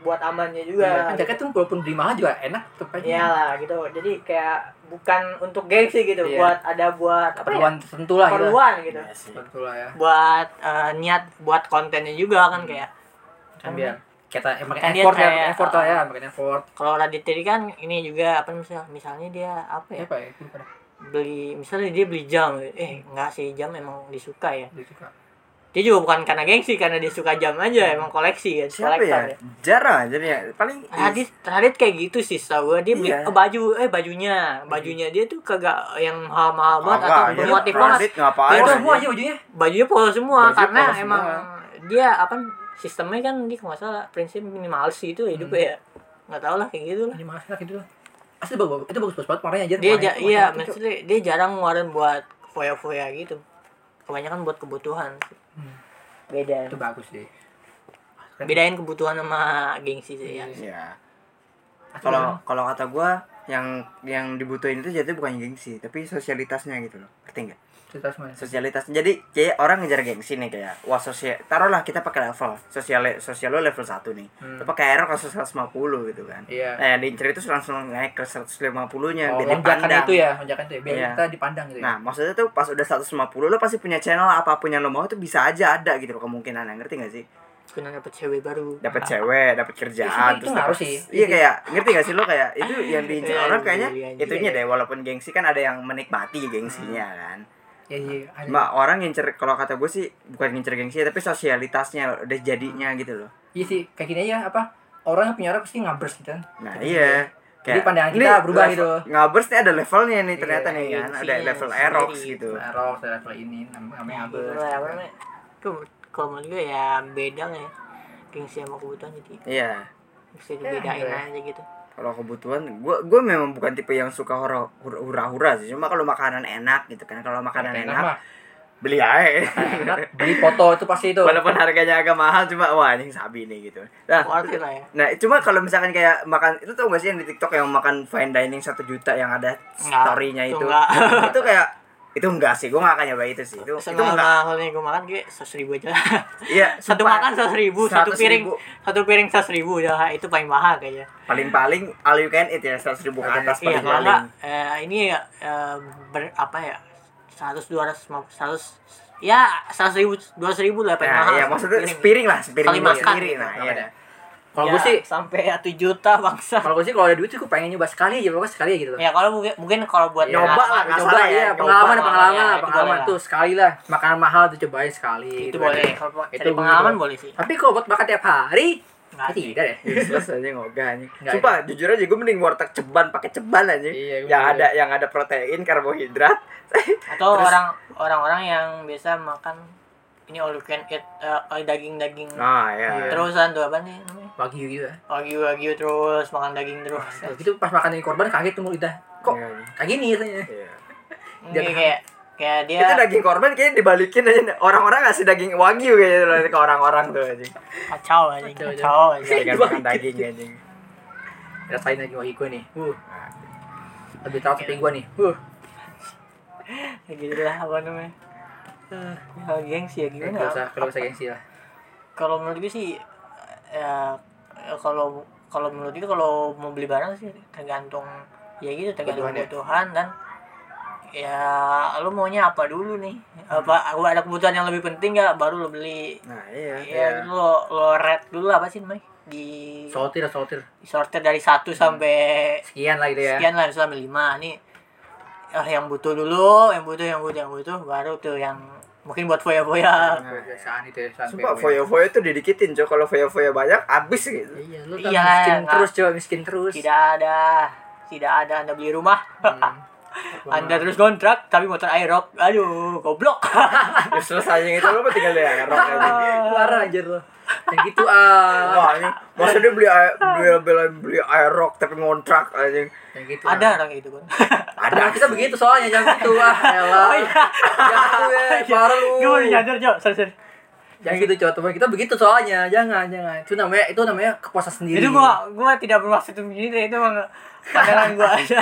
buat amannya juga Iya, kan jaket tuh walaupun beli mahal juga enak tetep aja. Iya lah gitu. Jadi kayak bukan untuk gengsi gitu, Iya. buat ada buat apa ya? Keperluan tertentu lah gitu. Keperluan gitu. Sih. Tertentu lah ya. Buat eh, niat buat kontennya juga kan kayak Kan biar kita eh, makin Kan dia effort ya, kayak, makin effort lah ya, uh, makin effort. kalau Radit tadi kan ini juga apa misalnya misalnya dia apa ya? Apa ya? Beli misalnya dia beli jam. Eh, enggak sih jam memang disuka ya. Dia suka. Dia juga bukan karena gengsi karena dia suka jam aja, emang koleksi ya, Siapa kolektor ya? Jarang aja ya. Paling Radit, Radit kayak gitu sih tau gue dia beli Iya. baju eh bajunya bajunya dia tuh kagak yang mahal-mahal banget atau bermotif banget Radit ngapain? Polo semua aja bajunya. bajunya polo semua Baju karena polo semua. emang dia apa sistemnya kan dia kalau nggak salah prinsip minimalis itu hidupnya ya nggak tahu lah kayak gitu lah Ini mahal gitu lah. Asli bagus, itu bagus banget makanya aja. dia warnanya ja- iya maksudnya dia jarang ngeluarin buat foya-foya gitu kebanyakan buat kebutuhan Hmm. beda Itu bagus sih. Keren. bedain kebutuhan sama gengsi sih ya Iya. Asli Kalau banget. kalau kata gua yang yang dibutuhin itu jadi bukan gengsi, tapi sosialitasnya gitu loh. Ngerti? Sosialitas mana? sosialitas jadi kayak orang ngejar gengsi nih kayak wah sosial taruhlah kita pakai level sosial sosial lo level 1 nih Hmm. tapi kayak error ke 150 gitu kan Iya. nah yang diincer itu langsung naik ke 150 nya Oh, biar lonjakan dipandang itu ya, lonjakan itu ya, biar Iya. kita dipandang gitu ya. nah maksudnya tuh pas udah 150 lo pasti punya channel apa pun yang lo mau tuh bisa aja ada gitu loh kemungkinan ngerti gak sih kena dapet cewek baru dapat cewek dapat kerjaan Nah. Itu terus dapet- sih. iya kayak ngerti gak sih lo kayak itu yang diincer *laughs* Iya, orang kayaknya iya, iya. itunya deh walaupun gengsi kan ada yang menikmati gengsinya Hmm. kan Ya, iya, ada. Cuma orang ngincer kalau kata gue sih bukan ngincer gengsi tapi sosialitasnya udah jadinya gitu loh. Iya sih, kayak gini aja apa? Orang yang punya orang pasti ngabers gitu kan. Nah, iya. Jadi pandangan ini kita berubah level- gitu. Ngabers nih ada levelnya nih ternyata Iya, nih kan. Ada gengsinya level sendiri. Aerox gitu. Error level ini namanya ngabers. apa namanya tuh kalau menurut gue ya beda lah ya gengsi sama kebutuhan jadi Iya. bisa dibedain iya. aja gitu Kalau kebutuhan gue gue memang bukan tipe yang suka hura hura hura sih. Cuma kalau makanan enak gitu kan. Kalau makanan Enak enak, beli aja. Enak. Beli foto itu pasti itu. Walaupun harganya agak mahal cuma wah anjing sabi nih gitu. Nah, ya Nah, cuma kalau misalkan kayak makan itu tau gak sih yang di TikTok yang makan fine dining satu juta yang ada story-nya itu itu. itu kayak itu enggak sih, gue gak akan nyoba itu sih. Itu itu Semahal enggak. mahalnya gue makan kayak seratus ribu aja Iya, *laughs* satu makan seratus ribu satu 100.000. piring satu piring seratus ribu udah itu paling mahal kayaknya Paling-paling all you can eat ya 100 ribu ke atas iya kalau paling-paling. enggak eh, ini ya eh, ber, apa ya seratus dua ratus seratus ya seratus ribu dua ratus ribu lah paling Nah, mahal iya maksudnya Piring. sepiring lah, sepiring Kali makan gitu, Nah, iya. Kalau Ya, gue sih, sampai satu juta bangsa kalau gue sih kalau ada duit sih gue pengen nyoba sekali aja, pokoknya sekali aja gitu. ya kalau mungkin mungkin kalau buat Nyoba lah, coba salah ya, ya, nyoba. pengalaman, Iya, pengalaman, itu pengalaman boleh tuh sekali lah. Makanan mahal tuh cobain sekali. itu gitu boleh kan. kalau Itu pengalaman boleh sih Tapi kalau buat makan tiap hari, Nggak. ya tidak deh. *laughs* Useless aja ngogah anjing. Sumpah, jujur aja gue mending warteg ceban pakai ceban aja. Iya, yang ada yang ada protein, karbohidrat. atau orang orang-orang yang biasa makan ini all you can eat eh, daging-daging Nah, ya. terusan tuh apa nih namanya Wagyu gitu ya. wagyu wagyu terus makan daging terus Nah, gitu pas makan ini korban kaget tuh udah. Kok Iya, kayak gini katanya. iya. Ini kayak kayak dia Itu daging korban kayaknya dibalikin aja. Orang-orang ngasih daging wagyu kayaknya loh ke orang-orang tuh anjing. kacau aja Kacau, kacau aja Dengan makan daging anjing. Rasain lagi wagyu gue nih. Uh. Lebih tahu sapi gue nih. Uh. ya gitu lah apa namanya Eh, ya gengsi ya gimana usah, kalau usah gengsi lah. kalau menurut gue sih ya kalau kalau menurut gue kalau mau beli barang sih tergantung ya gitu tergantung Kebutuhan ya? dan ya lu maunya apa dulu nih apa ada kebutuhan yang lebih penting nggak baru lo beli Nah, iya. ya lo lo rate dulu apa sih namanya di Sortir, sortir. sortir dari satu sampai Sekian lah gitu ya. sekian lah sampai lima nih ah yang butuh dulu yang butuh yang butuh yang butuh baru tuh yang mungkin buat foya-foya Nah, itu ya. sampai Sumpah foya-foya tuh didikitin, Cok. Kalau foya-foya banyak habis gitu. Iya, lu Iya, miskin nggak- terus coba miskin terus. tidak ada tidak ada anda beli rumah Hmm. Anda terus kontrak tapi motor aerox aduh goblok Useless aja gitu lo mah tinggal lihat rok aja. Parah anjir lo. Yang gitu ah. Wah, ini masa dia beli air, beli beli, beli aerox tapi ngontrak aja. Yang gitu. ada ah. orang gitu kan Ada Nah, kita begitu soalnya jangan gitu ah. Elah. Oh, iya. Jangan gitu ya, parah lu. gue baru nyadar jo sorry sorry Jangan gitu coba teman kita begitu soalnya. Jangan, jangan. Itu namanya itu namanya kepuasan sendiri. itu gua gua tidak bermaksud begini deh itu emang pandangan gua *laughs* aja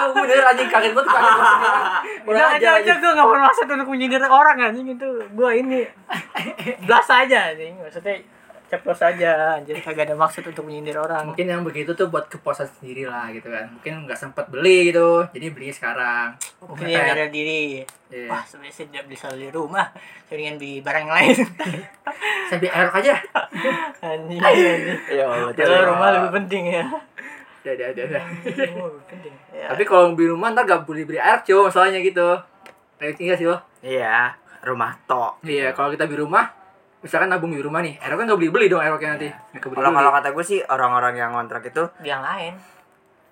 Oh, bener anjing kaget banget kaget banget. Udah aja aja gua gak bermaksud untuk menyindir orang anjing itu gua ini blast aja anjing maksudnya ceplos aja anjing kagak ada maksud untuk menyindir orang Mungkin yang begitu tuh buat kepuasan sendiri lah gitu kan. Mungkin nggak sempet beli gitu. Jadi beli sekarang. mungkin yang ada diri Iya. wah sebenarnya saya tidak bisa beli rumah saya ingin beli barang yang lain *laughs* Saya beli air aja. anjing Ya Allah. Kalau rumah lebih penting ya Udah, udah, udah, udah. Rumah lebih penting *laughs* ya. Tapi kalau beli rumah ntar gak boleh beli air cuy masalahnya gitu. Kayak tinggal sih lo. Iya, rumah tok. Iya, kalau kita beli rumah, misalkan nabung di rumah nih, air kan nggak beli beli dong airnya nanti. Kebeli Kalau kalau kata gue sih orang-orang yang ngontrak itu Beli yang lain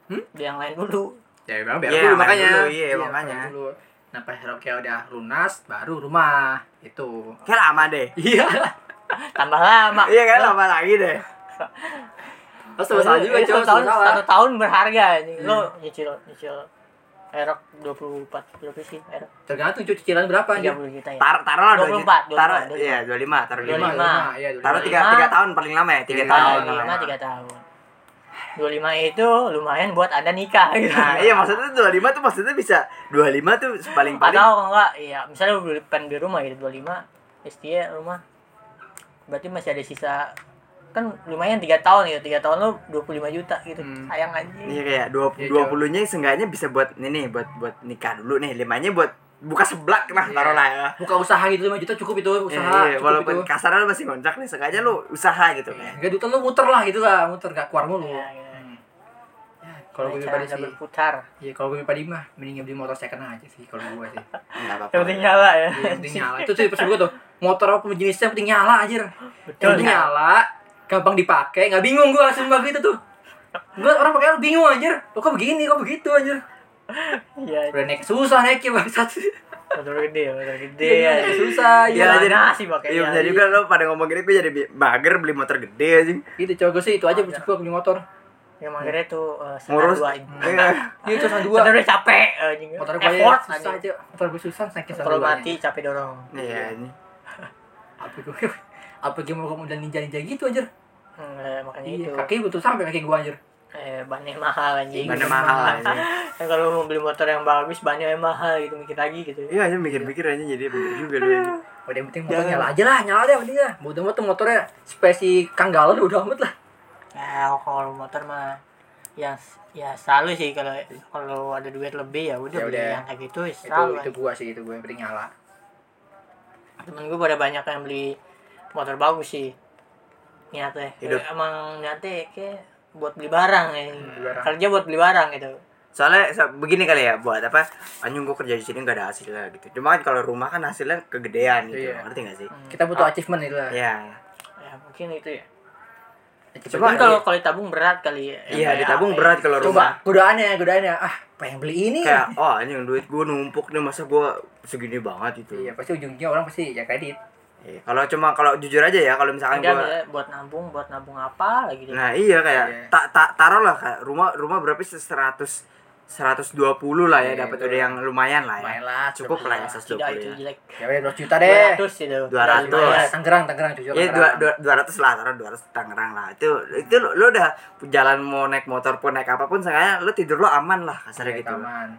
Hmm? Yang lain dulu ya memang biar Iya, dulu makanya. dulu, iya, makanya. main Dulu. Nah pas airnya udah lunas, baru rumah itu. kayak lama deh. Iya. *laughs* tambah lama Iya kan lama lagi deh. Terus masalah juga Iya, satu tahun satu tahun berharga ini Hmm. lo nyicil nyicil Aerox 24 berapa sih Aerox Tergantung cuy cicilan berapa anjir. 30 juta ya Tar taruh lah 24, 24, taruh 25. iya 25, taruh 5. 25. Lima, iya, dua Taruh lima. 3 3 tahun paling lama ya, 3 Tiga tahun. tahun, paling lima lama. tiga tahun 25 itu lumayan buat anda nikah gitu. Nah, iya maksudnya 25 tuh maksudnya bisa 25 tuh paling paling Atau enggak, iya misalnya lu beli pen di rumah gitu 25 STI rumah. Berarti masih ada sisa kan lumayan tiga tahun gitu tiga tahun lu 25 juta gitu Hmm. sayang anjing Iya kayak dua Iya, dua puluhnya seenggaknya bisa buat ini nih buat buat nikah dulu nih limanya buat buka seblak nah Iya. taruh lah ya. buka usaha gitu 5 juta cukup itu usaha Iya, iya, cukup walaupun itu. kasarnya lu masih ngontrak nih seenggaknya lu usaha gitu kan. Gak duitan lu muter lah gitu lah muter gak keluar mulu Iya, iya. kalau gue pribadi sih berputar ya kalau gue pribadi mah mending beli motor second aja sih kalau gue sih Enggak apa-apa. yang penting nyala ya Iya, yang penting nyala itu tuh pesan gue tuh motor apa jenisnya penting nyala aja penting ya. nyala gampang dipakai nggak bingung gue langsung begitu tuh. Gue orang pakai lu bingung anjir. Lo kok begini kok begitu anjir? Iya udah naik susah naiknya bangsat. Motor gede motor gede Iya, ya susah Iya, iya jadi nasi pakai Iya bisa juga lo pada ngomong gini gue jadi mager beli motor gede anjing. gitu cowok gue sih itu aja prinsip gue beli motor. Yang akhirnya tuh uh, Ngurus. dua Iya. iya itu sama dua Sebenarnya udah capek anjing. motor gue effort susah aja. Motor gue susah sama Kalau mati capek dorong. Iya anjing. apa gue apa mau kamu udah ninja ninja gitu anjir Hmm, makanya iya itu. kaki butuh sampai kaki gue anjir Eh, bannya mahal anjing. Mana mahal anjing. Kan *laughs* kalau mau beli motor yang bagus bannya yang mahal gitu mikir lagi gitu. Iya anjing mikir-mikir anjing jadi bener juga lu anjing. *laughs* udah yang penting motor nyala aja lah nyala deh penting lah bodoh amat tuh motornya spesi kang galon udah amat lah Ya kalau motor mah ya ya selalu sih kalau kalau ada duit lebih ya udah Ya beli udah. yang kayak gitu ya itu selalu. itu gua sih itu gue yang penting nyala Temen gue pada banyak yang beli motor bagus sih. Niatnya. Hidup. Emang niatnya kayak buat beli barang ya. beli barang. Kerja buat beli barang gitu. Soalnya begini kali ya buat apa? Anjing gue kerja di sini gak ada hasilnya gitu. Cuma kan kalau rumah kan hasilnya kegedean gitu. Iya. Ngerti gak sih? kita butuh achievement itu lah Iya. Ya mungkin itu ya. Cuma kalau kalau ditabung berat kali ya. Iya, ditabung apa ya? berat kalau coba rumah. godaannya godaannya ah pengen beli ini Kayak oh anjing duit gue numpuk nih masa gue segini banget itu. iya pasti ujungnya orang pasti ya kredit Iya, Kalau cuma kalau jujur aja ya kalau misalkan Enggak, gue ya, buat nabung, buat nabung apa lagi gitu. Nah iya kayak Iya. tak tak taruh lah kayak rumah rumah berapa sih seratus seratus dua puluh lah ya Iya, dapat itu. udah yang lumayan lah ya. main lah Cukup lah ya seratus dua Tidak itu puluh ya. jelek. ya udah 2 juta deh 200 itu. 200. Lumayan. Tangerang Tangerang jujur Iya dua dua dua ratus lah taruh dua ratus Tangerang lah itu itu lo, lo udah jalan mau naik motor pun naik apa pun seenggaknya lo tidur lo aman lah kasarnya gitu aman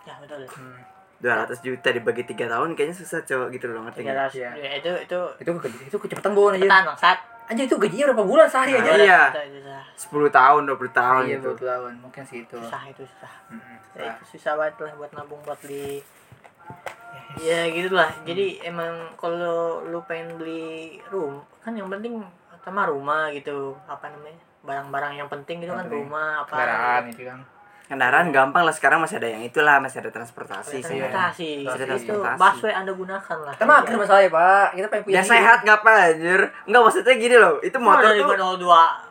Ya betul. hmm. Dua ratus juta dibagi tiga tahun kayaknya susah cowok gitu loh ngerti nggak? 300. Iya. Ya, itu itu itu ke- itu kecepatan bon aja cepetan bangsat. aja itu gajinya berapa bulan sehari Nah, aja iya. Susah. sepuluh tahun dua puluh tahun iya gitu tahun mungkin sih itu Susah itu susah. Mm-mm. Ya, itu susah banget lah buat nabung buat beli ya gitu lah jadi emang kalau lu pengen beli room kan yang penting sama rumah gitu apa namanya barang-barang yang penting gitu kan rumah apa kendaraan itu kan kendaraan gampang lah sekarang masih ada yang itulah masih ada transportasi sih. transportasi. Masih ada itu transportasi. busway anda gunakan lah. Kita mager masalahnya pak. Kita pengen punya ya sehat ngapa anjir. Enggak maksudnya gini loh itu motor tuh 02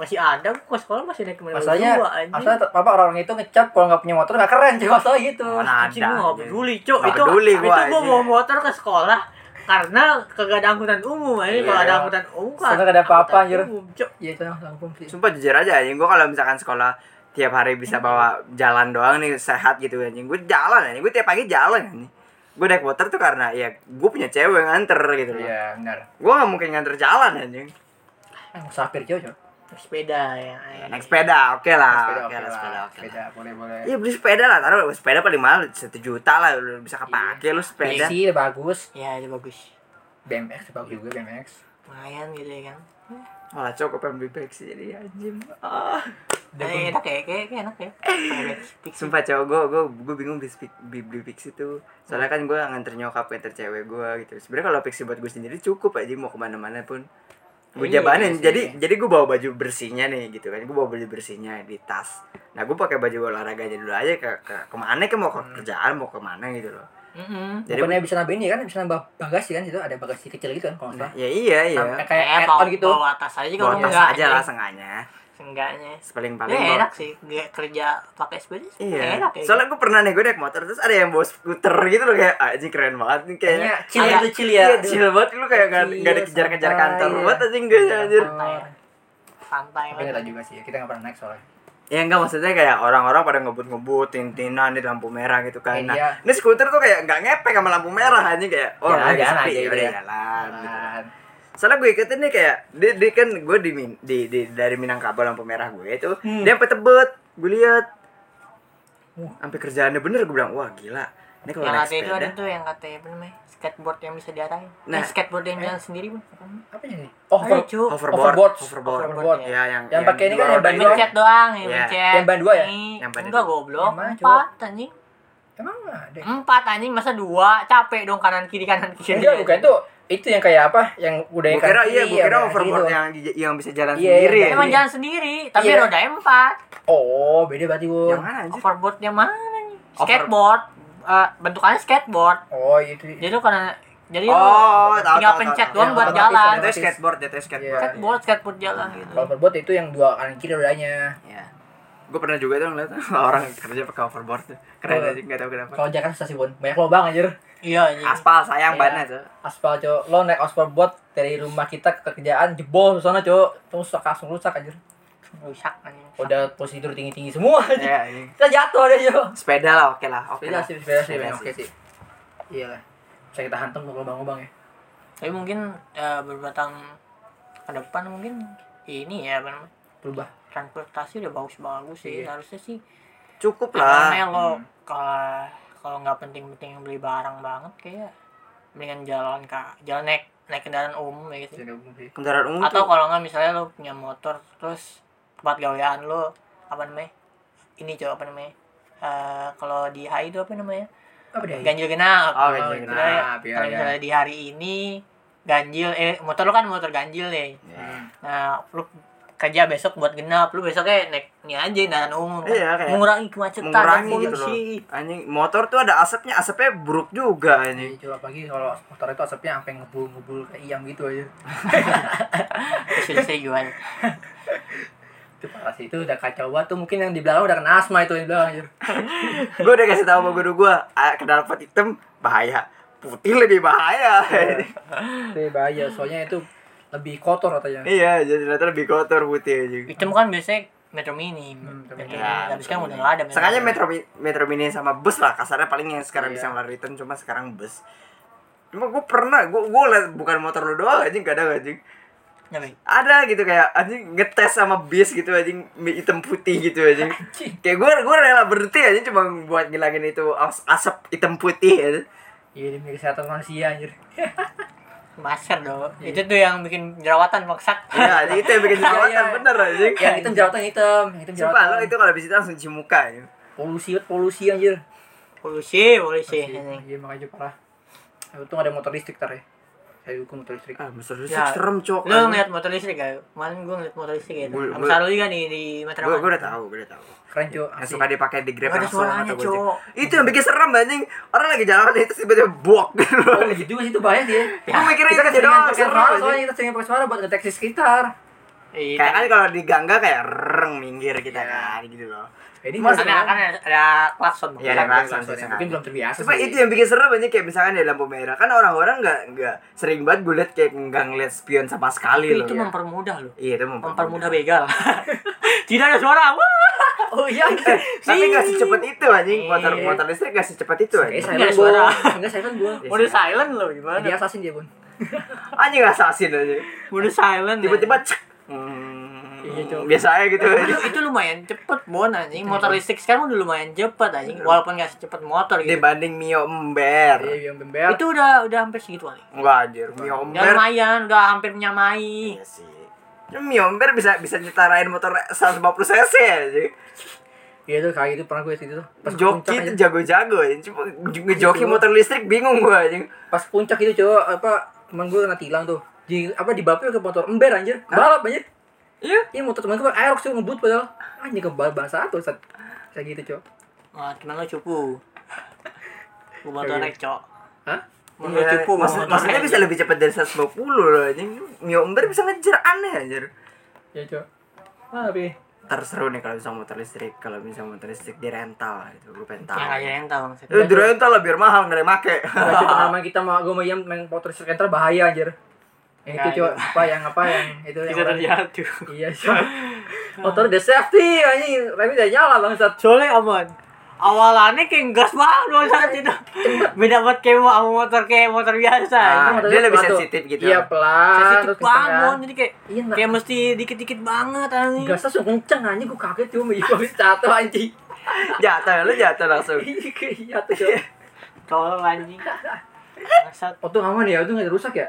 masih ada gua sekolah masih naik ke 02 masalahnya masalah apa orang itu ngecap kalau nggak punya motor nggak keren cuy masalah gitu. Mana anjing gua nggak peduli cuk. Nggak itu peduli itu gua, gua anjing. mau motor ke sekolah karena kagak ada angkutan umum aja Iya. kalau ada angkutan umum kan nggak ada apa-apa, anjir. iya itu langsung sih Sumpah jujur aja anjing. Gue kalau misalkan sekolah tiap hari bisa bawa jalan doang nih sehat gitu anjing. Gue jalan anjing. Gue tiap pagi jalan anjing. Gue naik motor tuh karena ya gue punya cewek yang nganter gitu loh. Iya benar. Gue gak mungkin nganter jalan anjing. Eh musafir cuy cuy sepeda ya naik sepeda oke lah. Sepeda oke oke lah sepeda lah. Oke sepeda boleh boleh. Iya beli sepeda lah, taruh sepeda paling mahal satu juta lah, udah bisa kepake lu sepeda. sih bagus. Ya itu bagus. BMX bagus juga BMX. Lumayan gitu ya kan Malah cowok pengen beli Pepsi jadi anjing. Ah. Eh, enak ya kayak kayak enak ya. Sumpah cowok gue, gue, gue bingung beli, beli, beli Pixie tuh Soalnya kan gue nganter nyokap, nganter cewek gue gitu. Sebenernya kalau Pixie buat gue sendiri cukup aja mau ke mana-mana pun. Gue Iya jabanin, sih. jadi jadi gue bawa baju bersihnya nih gitu kan. Gue bawa baju bersihnya di tas. Nah gue pakai baju olahraganya dulu aja ke, ke ke mana ke mau ke kerjaan mau ke mana gitu loh Mm-mm. Jadi bukannya bisa nambah ini kan bisa nambah bagasi kan itu ada bagasi kecil gitu kan kalau nggak salah. Ya iya iya. Sampai kayak kayak add-on bawa, gitu. bawa tas aja Bawa kalau tas enggak aja lah seenggaknya. Enggaknya Paling paling ya bawa- enak sih Nggak kerja pakai sepeda sih Iya. enak ya Soalnya gue pernah nih gue naik motor terus ada yang bawa skuter gitu loh kayak anjing keren banget nih kayaknya. chill Agak- gitu chill ya. Iya, chill banget lu kayak gak, gak dikejar-kejar santai, kantor iya. banget anjing gue anjir. santai. Santai tapi juga sih kita nggak pernah naik soalnya Ya enggak maksudnya kayak orang-orang pada ngebut-ngebut, tintinan di lampu merah gitu kan. Eh, Nah, iya. ini skuter tuh kayak nggak ngepek sama lampu merah anjing kayak oh Jalan, lagi jalan sepi aja udah gitu ya. jalan. gitu. Jalan. soalnya gue ikutin nih kayak dia, dia kan gue di, di, di dari Minangkabau lampu merah gue itu Hmm. dia sampai tebet gue lihat sampai kerjaannya bener gue bilang wah gila ini kalau yang naik kata itu ada sepeda tuh yang kata apa namanya skateboard yang bisa diarahin Nah. nah skateboard yang jalan sendiri pun Apa ini? Oh, over, cu. hoverboard Hoverboard. hoverboard, Hoverboard. ya yang Yang pakai ini kan yang ban dua. mencet doang ya Iya. mencet Yang ban dua ya? Yang ban enggak goblok Yang mana, empat anjing emang ada. empat anjing masa dua capek dong kanan kiri kanan kiri Enggak, bukan itu. Itu yang kayak apa? Yang udah gue yang kira iya gue yang kira gitu. yang yang bisa jalan Iya, sendiri iya. ya emang jalan sendiri tapi Iya. roda empat Oh, beda berarti, Bun. yang mana anjir overboard yang mana nih Over- skateboard Eh, bentukannya skateboard Oh, itu. jadi lu karena jadi Oh, lu tahu, tinggal tahu, pencet tahu. doang Yang buat jalan itu skateboard itu skateboard Iya. skateboard skateboard jalan gitu Kalau hoverboard itu yang dua kanan kiri rodanya. ya gue pernah juga tuh ngeliat *laughs* orang kerja pakai hoverboard tuh keren Tuh. aja nggak tahu kenapa Kalau Jakarta susah sih, Bun. Banyak lubang anjir. iya anjing. aspal sayang Iya. bannya tuh Aspal, Cok. Lo naik hoverboard dari rumah kita ke kerjaan jebol ke sana, Cok. Terus rusak langsung rusak anjir. rusak anjing Udah posisi tidur tinggi-tinggi semua anjir. ya ini Kita jatuh deh, Cok. sepeda lah oke lah oke Sepeda lah sih, sepeda sih, Sepeda oke sih. Iya lah. Bisa kita hantam ke lubang-lubang ya. tapi mungkin eh, beberapa tahun ke depan mungkin ini ya apa namanya Berubah. transportasi udah bagus-bagus sih Iya. harusnya sih cukup Karena lah lo kalau kalau nggak penting-penting beli barang banget kayak mendingan jalan kak jalan naik naik kendaraan umum ya gitu kendaraan umum atau kalau nggak misalnya lo punya motor terus tempat gawean lo apa namanya ini coba apa namanya Eh, kalau di HI itu apa namanya Apa dia? ganjil genap Oh, ganjil Misalnya, genap, iya, kalau iya. misalnya di hari ini ganjil eh motor lo kan motor ganjil nih Ya. nah lu kerja besok buat genap lu besoknya naik ini aja kendaraan umum. Iya, kayak mengurangi kemacetan mengurangi gitu loh anjing motor tuh ada asapnya asapnya buruk juga anjing Jadi coba pagi kalau motor itu asapnya sampai ngebul-ngebul kayak iyam gitu aja. Sudah saya jual. Itu parah sih. Itu udah kacau banget. Tuh mungkin yang di belakang udah kena asma itu yang di belakang anjir. *laughs* gue udah kasih tahu sama guru gue ah, knalpot hitam bahaya. Putih lebih bahaya. Itu bahaya. Soalnya itu lebih kotor katanya. iya jadi ternyata lebih kotor putih anjing. Hitam kan biasanya Metro Mini. Hmm, Metro Metro Mini. Ya, Tapi sekarang Metro udah nggak ada. Sengaja metro metro mini sama bus lah. Kasarnya paling yang sekarang Iya. bisa return cuma sekarang bus. Cuma gue pernah gue gue liat bukan motor lu doang anjing. Kadang anjing Nyampe. ada gitu kayak anjing ngetes sama bis gitu anjing mi- hitam putih gitu anjing Anjing. kayak gue gue rela berhenti anjing cuma buat ngilangin itu as- asap hitam putih ya. Iya demi kesehatan manusia anjir. *laughs* Masker dong. Iya. Itu tuh yang bikin jerawatan maksat. ya anjing, itu yang bikin *laughs* jerawatan Iya, iya. bener anjing Yang hitam jerawatan hitam, yang hitam Sumpah lo jerawatan. itu kalau di situ langsung cuci muka ya. Polusi, polusi anjir. Polusi, polusi. Iya makanya parah. Untung ada motor listrik tar ya. Saya dukung motor listrik. Ah, Mister Listrik Ya. serem cok. Lu ngeliat motor listrik gak? Kemarin gue ngeliat motor listrik gitu. Sama gua- Sarul juga nih di Gue Matraman. gue udah tahu, gue udah tahu. Keren cuy. Yang suka dipakai di Grab ada langsung suaranya. Cok. Itu yang bikin serem anjing. Orang lagi jalan itu tiba-tiba buak gitu. *laughs* Oh gitu juga sih itu bahaya dia. Gue mikirnya Kita itu keseringan doang serem soalnya kita sering pakai suara buat deteksi sekitar. Iya. Kayak kan kalau di gangga kayak reng minggir kita Iya. kan gitu loh. Jadi Mas, Karena ada- kan ada, ada klakson. Iya, ada klakson. Mungkin mungkin belum terbiasa Cuma sih. itu yang bikin serem aja kayak misalkan di lampu merah kan orang-orang nggak nggak sering banget gue liat kayak nggak ngeliat spion sama sekali Tapi loh. itu ya. mempermudah loh. Iya itu Mempermudah begal. *laughs* Tidak ada suara. Wah. Oh iya. Eh, tapi nggak secepat itu anjing motor Iya. motor listrik nggak secepat itu anjing. silent Nggak gua. suara. Enggak silent gua. Mode silent loh gimana? Dia assassin dia, Bun. *laughs* Anjing assassin aja. Mode silent. Tiba-tiba ya. cek. Hmm, Iya, Cok. biasa aja gitu. itu, itu lumayan cepet bon anjing motor listrik sekarang udah lumayan cepet anjing walaupun gak secepat motor gitu Dibanding Mio Ember. Iya, yang bember. itu udah udah hampir segitu kali Enggak anjir, Mio Ember. lumayan udah hampir menyamai Iya sih. Cuma Mio Ember bisa bisa nyetarain motor 150 cc aja. Iya tuh kayak gitu pernah gue situ tuh. Pas Joki itu jago-jago ya. Cuma ngejoki Gitu. motor listrik bingung gua anjing. Pas puncak itu cowok apa teman gue kena tilang tuh. Di apa di bapel ke motor ember anjir. Balap anjir. Iya. Iya motor teman gue Aerox tuh ngebut padahal. Anjing ke bal bangsa satu saat kayak gitu cowok. wah temen lo cupu gua motor Iya. naik cok Hah? Motor lo Iya, cupu gua maksud, maksudnya bisa lebih cepat dari 150 loh anjing. Mio Ember bisa ngejar aneh anjir. Iya cowok. Ah, tapi Ntar seru nih kalau bisa motor listrik. Kalau bisa motor listrik di rental itu gue pengen tahu. yang aja yang tahu maksudnya Eh, di rental lah biar mahal nggak ada yang make. Baca pengalaman kita mau gue mau main motor listrik rental bahaya anjir. Yang itu Ya, cowok apa yang apa yang *laughs* itu yang bisa orang- terjatuh Iya cowok. *laughs* Motor udah safety anjing, remnya udah nyala bangsat. soalnya aman awalannya kayak gas banget loh saat itu beda banget kayak sama motor kayak motor biasa Ah, Itu dia lebih tuh. sensitif gitu. Iya pelan. sensitif banget kan. jadi kayak Iya, nah. kayak mesti dikit-dikit banget anjing Gasnya langsung kenceng anjing gue kaget cuma iya habis *laughs* jatuh anjing. Jatuh, lu jatuh langsung. Iya tuh. Tolong anjing Bangsat. Oh tuh aman ya, itu nggak rusak ya?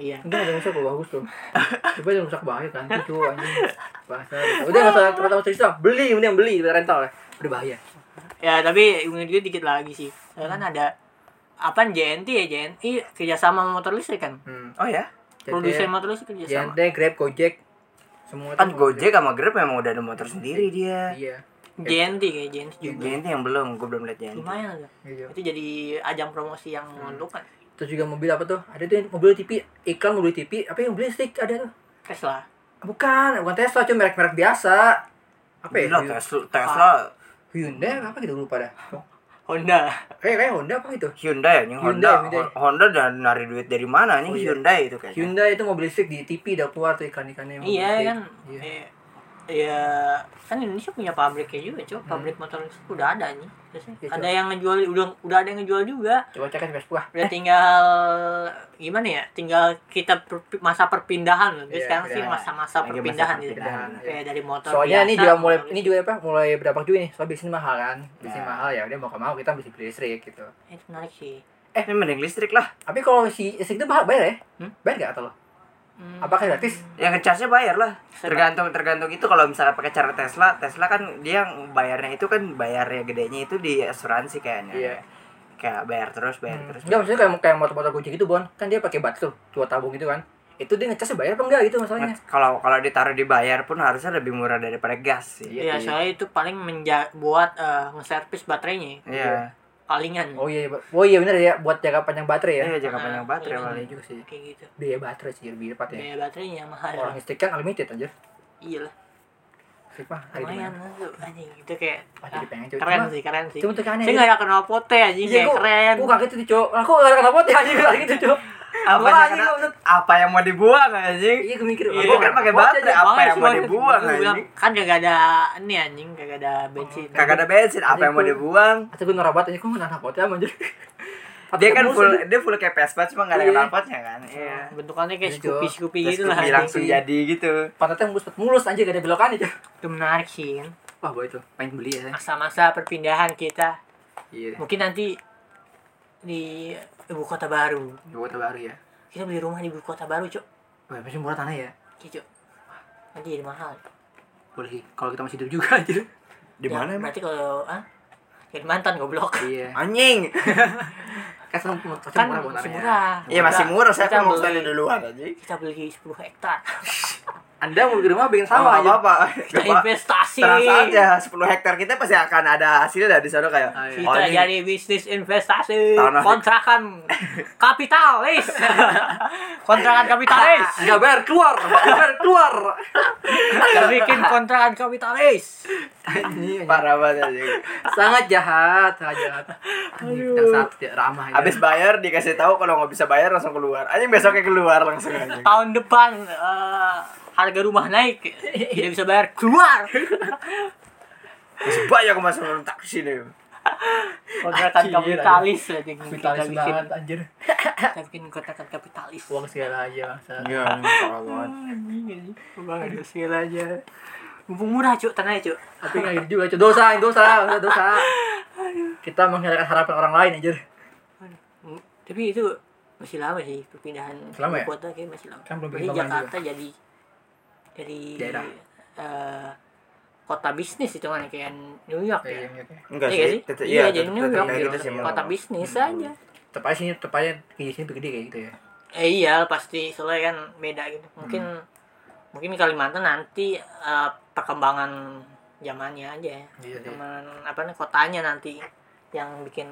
Iya Itu nggak ada rusak kok bagus tuh. *laughs* Coba yang rusak bahaya kan itu *laughs* anjing. Bahasa. Udah nggak usah tempat-tempat cerita, beli mending beli rental ya. Udah bahaya. ya tapi menurut gue dikit lagi sih Soalnya kan ada apa JNT ya JNT kerjasama sama motor listrik kan Hmm. Oh ya? produsen motor listrik kerjasama JNT, Grab, Gojek, semua Kan Gojek sama Grab memang udah ada motor sendiri dia. Iya. JNT kayak JNT juga Janti yang belum, gue belum lihat Janti. lumayan lah Iya. itu jadi ajang promosi yang menguntungkan Terus juga mobil apa tuh? Ada tuh mobil TV, iklan mobil TV, apa yang mobil listrik ada tuh? Tesla Bukan, bukan Tesla, cuma merek-merek biasa. Apa ya? Gila, Tesla, Tesla, Hyundai apa gitu lupa dah. *laughs* Honda Kayak kayak Honda apa gitu? Hyundai Hyundai, Honda. Hyundai. Honda dan nari duit dari mana anjing Oh, iya. Hyundai itu kayaknya. Hyundai itu mobil listrik di TV udah keluar tuh iklan-iklannya. mobil iya kan Iya. Eh, ya kan Indonesia punya pabriknya juga cok pabrik motor listrik udah ada nih Biasanya Iya, ada yang ngejual udah udah ada yang ngejual juga Coba cek kan Vespa. udah tinggal gimana ya tinggal kita per- masa perpindahan loh Terus Iya, sekarang sih perpindahan. masa-masa Lagi masa perpindahan gitu perpindahan, kayak dari motor Soalnya ini biasa, juga mulai ini juga apa? Mulai berdampak juga nih. Soalnya biasanya mahal kan. Biasanya Nah. mahal ya udah mau ke mau kita mesti beli listrik gitu. itu menarik sih Eh, ini mending listrik lah. Tapi kalau si listrik itu bayar, bayar ya? Hmm? Bayar nggak atau lo? Hmm, Apakah gratis? Yang ngecasnya bayar lah. Tergantung tergantung itu kalau misalnya pakai cara Tesla, Tesla kan dia yang bayarnya itu kan bayarnya gedenya itu di asuransi kayaknya. Iya. Kayak bayar terus, bayar terus. Enggak maksudnya kayak kayak motor-motor Gojek gitu, Bon. Kan dia pakai baterai tuh, tua tabung gitu kan. Itu dia ngecasnya bayar apa enggak gitu masalahnya. Kalau kalau ditaruh dibayar pun harusnya lebih murah daripada gas sih. Iya, soalnya itu paling menja buat eh, nge-service baterainya Iya. Palingan Oh iya, oh iya bener ya buat jangka panjang baterai ya. Iya, jangka panjang baterai iya. paling. Iya juga sih. kayak gitu Biaya baterai sih lebih tepat ya. biaya baterainya yang mahal Orang listrik kan unlimited aja. iya lah Listrik mah hari lumayan tuh anjing itu kayak Wah, jadi pengen keren sih keren sih Cuma tekannya saya nggak apa teh anjing Iya, kayak gua- keren Gua kaget tuh, Cok. Aku enggak kenapa teh anjing kayak gitu, Cok. Apa yang anjing, apa yang mau dibuang anjing? Iya, gue mikir. Iya, gua kan pakai baterai, apa yang mau dibuang, anjing? kan gak ada ini anjing gak ada bensin Kagak ada bensin, apa yang mau dibuang? Atau gue norabat aja, kok nggak teh anjir. Dia kan full aja. dia full kayak Vespa cuma enggak ada Iya. knalpotnya kan. Iya. bentukannya kayak Iya. Scoopy Scoopy gitu lah langsung anjing. jadi gitu. Pantatnya mulus mulus anjir gak ada belokannya, Cok. itu menarik sih kan Wah, boleh tuh. Pengen beli ya. masa-masa perpindahan kita Iya. mungkin nanti di ibu kota baru Ibu kota baru ya. kita beli rumah di ibu kota baru cok Wah, masih murah tanah ya. Iya, cok nanti jadi mahal Boleh sih. Kalau kita masih hidup juga anjir. Di Ya, mana emang? berarti kalau ah jadi mantan goblok Iya. *laughs* Anjing. *laughs* Kan kan murah buat masih tanahnya. murah Iya masih murah, saya kan mau beli- sekali duluan anjing. kita beli 10 hektar *laughs* Anda mau bikin rumah bikin Sama sawah aja. apa-apa. *laughs* kita investasi Terus aja 10 hektar kita pasti akan ada hasil dari sana kayak Ah, iya. kita oh, ini jadi bisnis investasi Tanah. *laughs* *laughs* kontrakan kapitalis kontrakan kapitalis Enggak bayar keluar, nggak bayar keluar. kita bikin kontrakan kapitalis Anjing, anjing. parah banget sangat jahat, sangat jahat. Anjing, Yang satu tidak ramah aja. Habis bayar dikasih tahu kalau nggak bisa bayar langsung keluar. Anjing besoknya keluar langsung anjing. tahun depan eh, harga rumah naik tidak bisa bayar keluar Masih banyak masuk taksi nih. kontrakan kapitalis aja kapitalis kita bikin banget anjir. kita bikin kontrakan kapitalis Uang segala aja bangsa. Iya, parah banget. ada segala aja mumpung murah cuk tanahnya cuk Tapi nggak gitu juga, Cok. dosa, dosa, dosa. Kita menghilangkan harapan orang lain anjir. Tapi itu masih lama sih perpindahan Lama ibu ya? kota kayak masih lama Kan belum Jakarta jadi jadi Daerah. eh, kota bisnis itu kan kayak New York ya Enggak Iya sih. sih? Iya, iya, jadi New York gitu. gitu sih. kota bisnis aja Tetap aja aja di sini lebih gede kayak gitu ya. eh iya pasti soalnya kan beda gitu mungkin Hmm. mungkin Kalimantan nanti eh, perkembangan zamannya aja ya Iya sih. zaman apa nih kotanya nanti yang bikin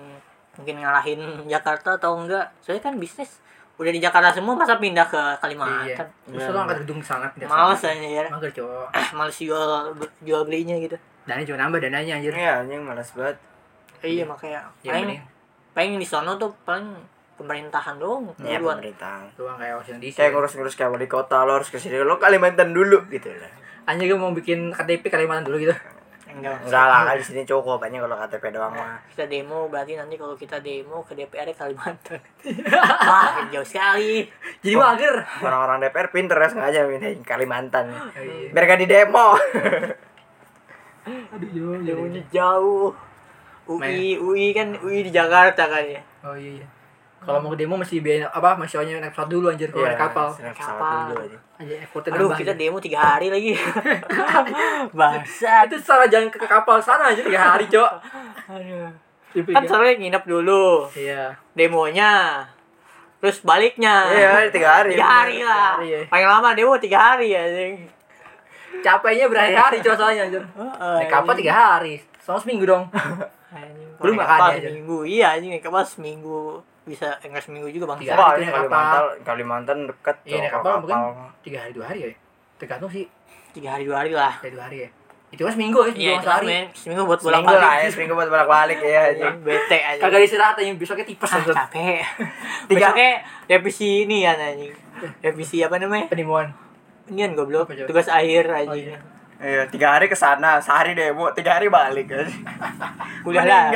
mungkin ngalahin Jakarta atau enggak soalnya kan bisnis udah di Jakarta semua masa pindah ke Iya. Kalimantan Terus lo angkat gedung sana pindah males aja ya Mager, Cok. *clears throat* males jual jual belinya gitu Dananya cuma nambah dananya anjir. Iya, anjing malas banget. iya makanya Ya, paling mending paling di sono tuh paling pemerintahan dong Iya, duluan pemerintahan. doang kayak Washington DC. Kayak ngurus-ngurus kayak wali kota lo harus ke sini lo Kalimantan dulu gitu lah. Anjir gue mau bikin KTP Kalimantan dulu gitu. Enggak. Enggak lah, kan di sini cukup banyak kalau KTP doang mah. Kita demo berarti nanti kalau kita demo ke DPR Kalimantan. *laughs* Wah, jauh sekali. Jadi mager. Orang-orang DPR pinter ya sengaja pindahin Kalimantan. Iya. Biar gak di demo. *laughs* Aduh, jauh, jauh. Jauhnya jauh. UI, UI kan UI di Jakarta kan ya. Oh iya iya. Kalau mau demo masih biaya apa? Masih soalnya naik pesawat dulu anjir kalau naik kapal. naik pesawat Kapal. dulu aja. Effortnya Aduh, kita demo tiga hari lagi. *laughs* Bangsat. itu salah jangan ke kapal sana aja tiga hari, Cok. Aduh. Iya. Kan soalnya nginep dulu Iya. demonya. Terus baliknya. Iya, tiga hari. Tiga hari lah. Tiga hari, ya. Paling lama demo tiga hari ya. Capeknya berhari-hari Cok soalnya anjir. Naik kapal tiga hari. Sama seminggu dong. *laughs* Belum kapal aja. seminggu. Iya anjing naik kapal seminggu. Bisa enggak seminggu juga bang. Tiga Wah, hari ini. Kalimantan, Kalimantan deket. Iya, naik kapal mungkin tiga hari dua hari ya. Tergantung sih. Tiga hari dua hari lah. Kayak dua hari ya. Itu kan seminggu ya, seminggu Iya, sama itu sehari. men. Seminggu buat bolak Seminggu lah ya, balik. seminggu buat bolak-balik ya. anjing. Bete aja. Kagak istirahat aja, besoknya tipes Ah, capek. *laughs* Tiga- Besoknya revisi ini ya anjing. Revisi apa namanya? Penimuan. Ini kan goblok. Tugas akhir Oh anjing. iya. Iya, tiga hari ke sana, sehari demo, tiga hari balik kan. Kuliah lah.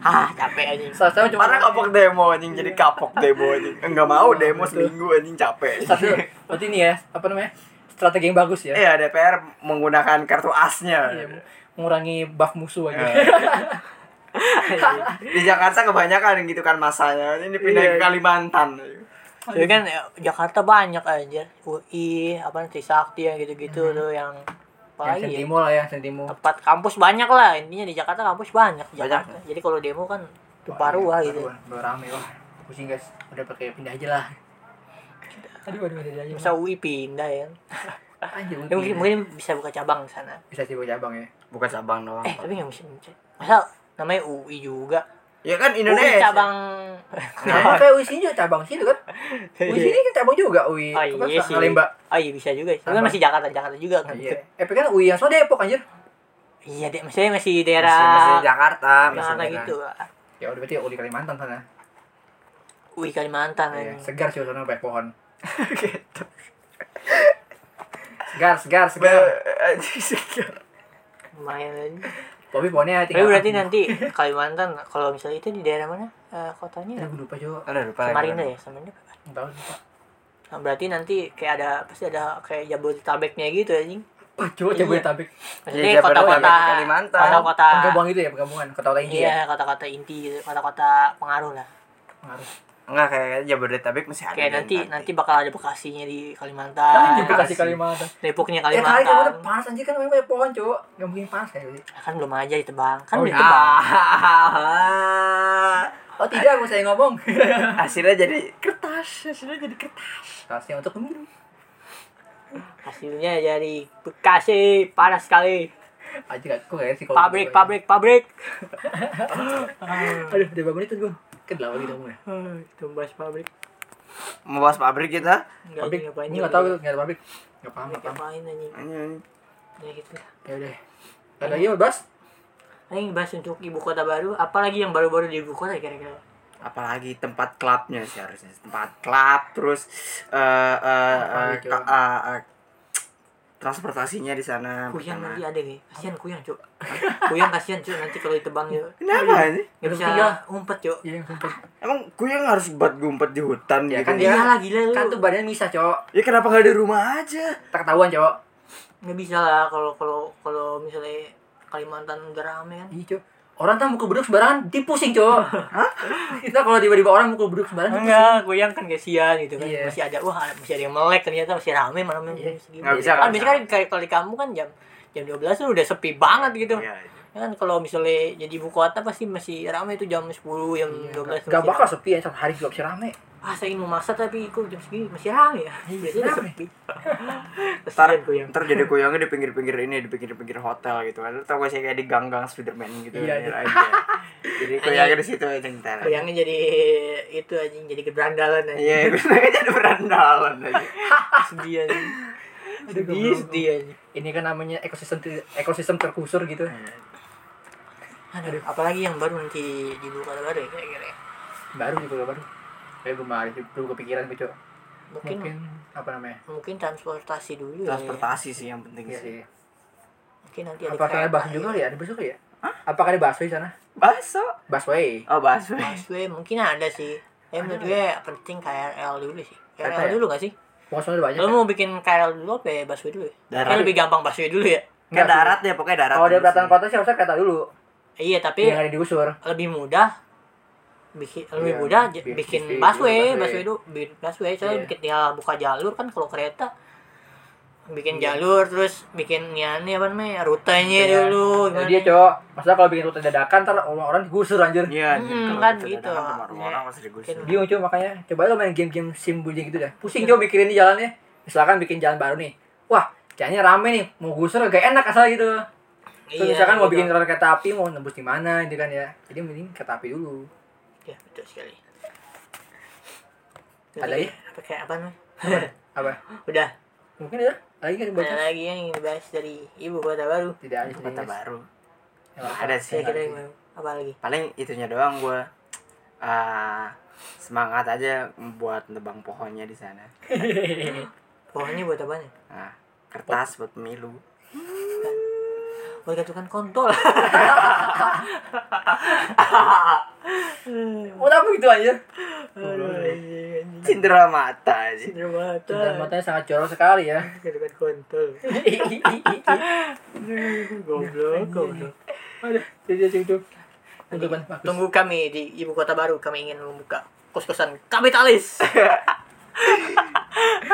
Ah, capek anjing. Sama cuma Mana kapok demo anjing jadi kapok demo anjing. Enggak mau demo seminggu anjing capek. satu berarti ini ya apa namanya strategi yang bagus ya Iya, DPR menggunakan kartu asnya. Iya, mengurangi buff musuh aja Iya. Di Jakarta kebanyakan gitu kan masanya. Ini pindah Iya. ke Kalimantan. Tapi kan ya, Jakarta banyak aja. UI, apa Trisakti yang gitu-gitu tuh yang apa yang ya? sentimo lah ya sentimo Tempat kampus banyak lah. Intinya di Jakarta kampus banyak. Banyak. Jakarta. Jadi kalau demo kan tumpah ruah gitu. baru rame wah pusing guys udah pakai pindah aja lah aduh aduh aduh aja Masa UI pindah ya. *laughs* anjir Ya, mungkin, mungkin bisa buka cabang di sana. bisa sih buat cabang ya Bukan cabang doang. Eh, tapi nggak bisa. Masa namanya UI juga? Ya kan UI Indonesia. cabang. *laughs* Nah, kayak UI sini juga cabang sini kan *laughs* UI sini kan cabang juga UI Oh iya sih. Salemba Oh iya bisa juga. Tapi kan masih Jakarta, Jakarta juga kan. iya eh tapi kan UI yang so Depok anjir Iya deh, maksudnya masih Masih, daerah masih Jakarta, masih Jakarta daerah. gitu. ya udah berarti UI Kalimantan sana UI Kalimantan Iya, segar sih sana banyak pohon *laughs* Gitu. segar segar segar anjing segar. Lumayan aja. Tapi pohonnya Tapi berarti nanti Kalimantan kalau misalnya itu di daerah mana? Eh, kotanya? Gue lupa juga Ada lupa. Samarinda ya, Samarinda. tahu lupa Nah, berarti nanti kayak ada pasti ada kayak Jabodetabeknya gitu anjing. Wah, coba coba Iya. tabik. Maksudnya Iya, kota-kota Jabodetabek, Kalimantan. Kota-kota Penggabungan gitu ya, penggabungan kota-kota inti ya. Iya, kota-kota inti kota-kota pengaruh lah. Pengaruh. Enggak kayak Jabodetabek masih ada. Kayak di nanti Antartik. nanti bakal ada Bekasinya di Kan Kalimantan. juga kasih Kalimantan. Depoknya Ya kali Kalimantan. udah panas anjir kan memang banyak pohon, Cuk. Enggak mungkin panas kayak gitu. Kan belum aja ditebang. Kan Oh, belum iya. ditebang. Ah. Oh, tidak, mau saya ngomong. *laughs* Hasilnya jadi kertas, hasilnya jadi kertas. Tasnya untuk pemilu. Hasilnya jadi Bekasi panas sekali. Aja gak, kok gak sih kalau Pabrik, pabrik, pabrik. *laughs* Aduh, udah berapa menit tuh, Gun? Kan lama gitu ngomongnya. Itu bahas pabrik. Mau bahas pabrik kita? Enggak Pabrik, ngapain ini juga. nggak tahu nggak ada pabrik. Nggak paham, nggak paham. Ngapain anjing. Anjing. Ya gitu lah. Ya udah. Ada lagi mau bahas? Ini bahas untuk ibu kota baru, apalagi yang baru-baru di ibu kota kira-kira. apalagi tempat klubnya sih harusnya tempat klub terus eh eh, Apa eh, gitu? ka- eh, eh, transportasinya di sana Kuyang pertama. nanti ada nih. Kasihan kuyang, Cuk. *laughs* Kuyang kasihan, Cuk, nanti kalau ditebang ya. kenapa sih Enggak bisa Tinggal. ngumpet, Cuk. Iya, sumpah. emang kuyang harus buat gumpet di hutan Ya gitu kan ya, dia- gila lu. Kan tuh badannya bisa, Cok. ya kenapa nggak di rumah aja Tak ketahuan, Cok. nggak bisa lah kalau kalau kalau misalnya Kalimantan udah rame kan. Iya, Cok. Orang tuh mukul beduk sembarangan dipusing, Cok. *laughs* Hah? Kita kalau tiba-tiba orang mukul beduk sembarangan dipusing. Enggak, kuyang kan kasihan gitu kan. Iya. Masih ada wah masih ada yang melek ternyata masih rame malam Iya. segini. Nggak bisa, kan nggak biasanya kan kayak kalau di kampung kan jam jam 12 tuh udah sepi banget gitu. Iya. Ya kan kalau misalnya jadi ibu kota pasti masih rame tuh jam 10 jam 12 Gak masih bakal rame. sepi ya, satu hari juga bisa rame. Ah, saya ingin memaksa tapi kok jam segini masih rame ya. Biasanya udah rame. sepi. *laughs* ntar ntar jadi kuyangnya di pinggir-pinggir ini di pinggir-pinggir hotel gitu kan tau gak sih kayak di gang-gang Spiderman gitu Iya, anjir, iya. aja jadi *laughs* kuyangnya di situ aja ntar Kuyangnya jadi itu anjing jadi keberandalan aja. iya kuyangnya jadi berandalan aja *laughs* Sedih. Aduh, Sedih, sedih anjing. Ini kan namanya ekosistem ekosistem terkusur gitu. Aduh, apalagi yang baru nanti di kota baru ya kira-kira. ya? Baru juga baru. Kayak belum ada belum kepikiran gitu. Mungkin Mungkin apa namanya? mungkin transportasi dulu ya. transportasi sih yang penting Iya sih sih. mungkin nanti ada Apakah ada kereta, bakso juga ya? Ada bakso ya? Apakah ada di sana? Baso. Busway. Oh, baso. busway mungkin ada sih eh menurut gue penting KRL dulu sih Kata KRL ya? dulu gak sih Pokoknya ada banyak. lo ya? mau bikin KRL dulu apa ya busway dulu ya Darat. Kayak lebih gampang busway dulu ya Kayak darat deh, pokoknya darat. Kalau dia sih. kota sih harusnya kereta dulu. iya tapi Yang ada digusur. lebih mudah bikin lebih Iya, mudah bikin bi- busway busway. busway dulu bi- busway soalnya Iya. bikin tinggal buka jalur kan kalau kereta bikin jalur terus bikin ya ini apa namanya rutenya Iya. dulu Nah, gimana dia cowok. Maksudnya kalau bikin rute dadakan ntar orang-orang digusur anjir. Iya, Hmm, kan gitu. datang sama Ya. orang pasti digusur. Bingung coba makanya. Coba lo main game-game sim bunyi gitu dah. Pusing coba mikirin di jalannya. Misalkan bikin jalan baru nih. Wah, kayaknya rame nih. Mau gusur gak enak asal gitu. Terus Iya, misalkan mau gitu. bikin rel kereta api mau nembus di mana gitu kan ya. Jadi mending kereta api dulu. Ya betul sekali Ada ya? apa kayak apa nih *laughs* Apa? udah Mungkin ya? Lagi kan ada lagi yang ingin dibahas dari ibu kota baru Tidak ada. Kota baru. Ya? Ada sih. kira-kira yang apa lagi Paling itunya doang gua ah, semangat aja buat nebang pohonnya di sana. *laughs* pohonnya buat apa nih Nah, kertas buat pemilu. buat gantungan kontol *laughs* Buat apa gitu aja? Cindera mata aja. Cindera mata Dan matanya sangat jorok sekali ya. *laughs* gantungan kontol *laughs* goblok goblok Aduh, jadi cukup. Bagus. tunggu kami di ibu kota baru kami ingin membuka kos-kosan kapitalis *laughs*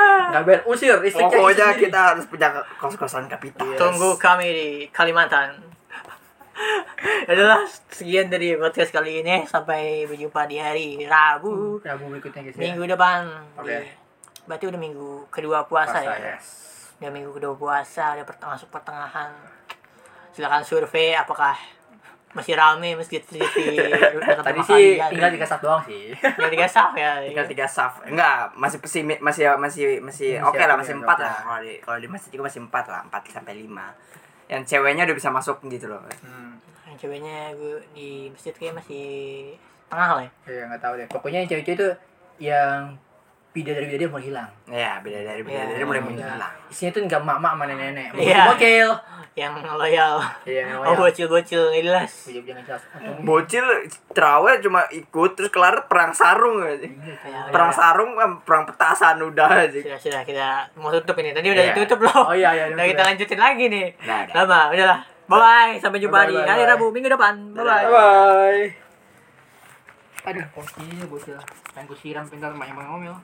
Nggak bayar usir. Pokoknya kita harus punya kos-kosan kapital. tunggu kami di Kalimantan adalah sekian dari podcast kali ini sampai berjumpa di hari Rabu Rabu berikutnya guys ya. minggu depan Oke. Di- berarti udah minggu kedua puasa, Puasa, ya yes. udah minggu kedua puasa udah pert- masuk pertengahan silakan survei apakah masih rame masjid masjid di *laughs* Tadi sih kalian? tinggal tiga saf doang sih. tinggal tiga saf ya Tinggal tiga saf. Enggak, masih masih masih masih Masih oke lah, oke, masih empat lah. Kalau di kalau di masjid juga masih empat lah, empat sampai lima. Yang ceweknya udah bisa masuk gitu loh. Hmm. yang ceweknya gue di masjid kayak masih tengah lah ya Ya nggak tahu deh. Pokoknya yang cewek-cewek itu yang bidadari bidadari mulai hilang. Ya, beda dari beda Ya, dari mulai iya. menghilang. Isinya tuh nggak mak-mak sama nenek-nenek. Iya. Bocil. yang loyal Iya, oh bocil-bocil nggak jelas Bocil jangan jelas. Bocil terawih cuma ikut terus kelar perang sarung aja. Ya, Perang udah. sarung em, perang petasan udah aja. sudah sudah kita mau tutup ini tadi udah Iya. ditutup loh Oh iya iya. Udah kita lanjutin lagi nih Nah, lama udahlah bye bye sampai jumpa Bye, di bye, hari bye. Rabu minggu depan bye bye Bye aduh. Bocil bocil. Pengen kusiram tinggal banyak ngomel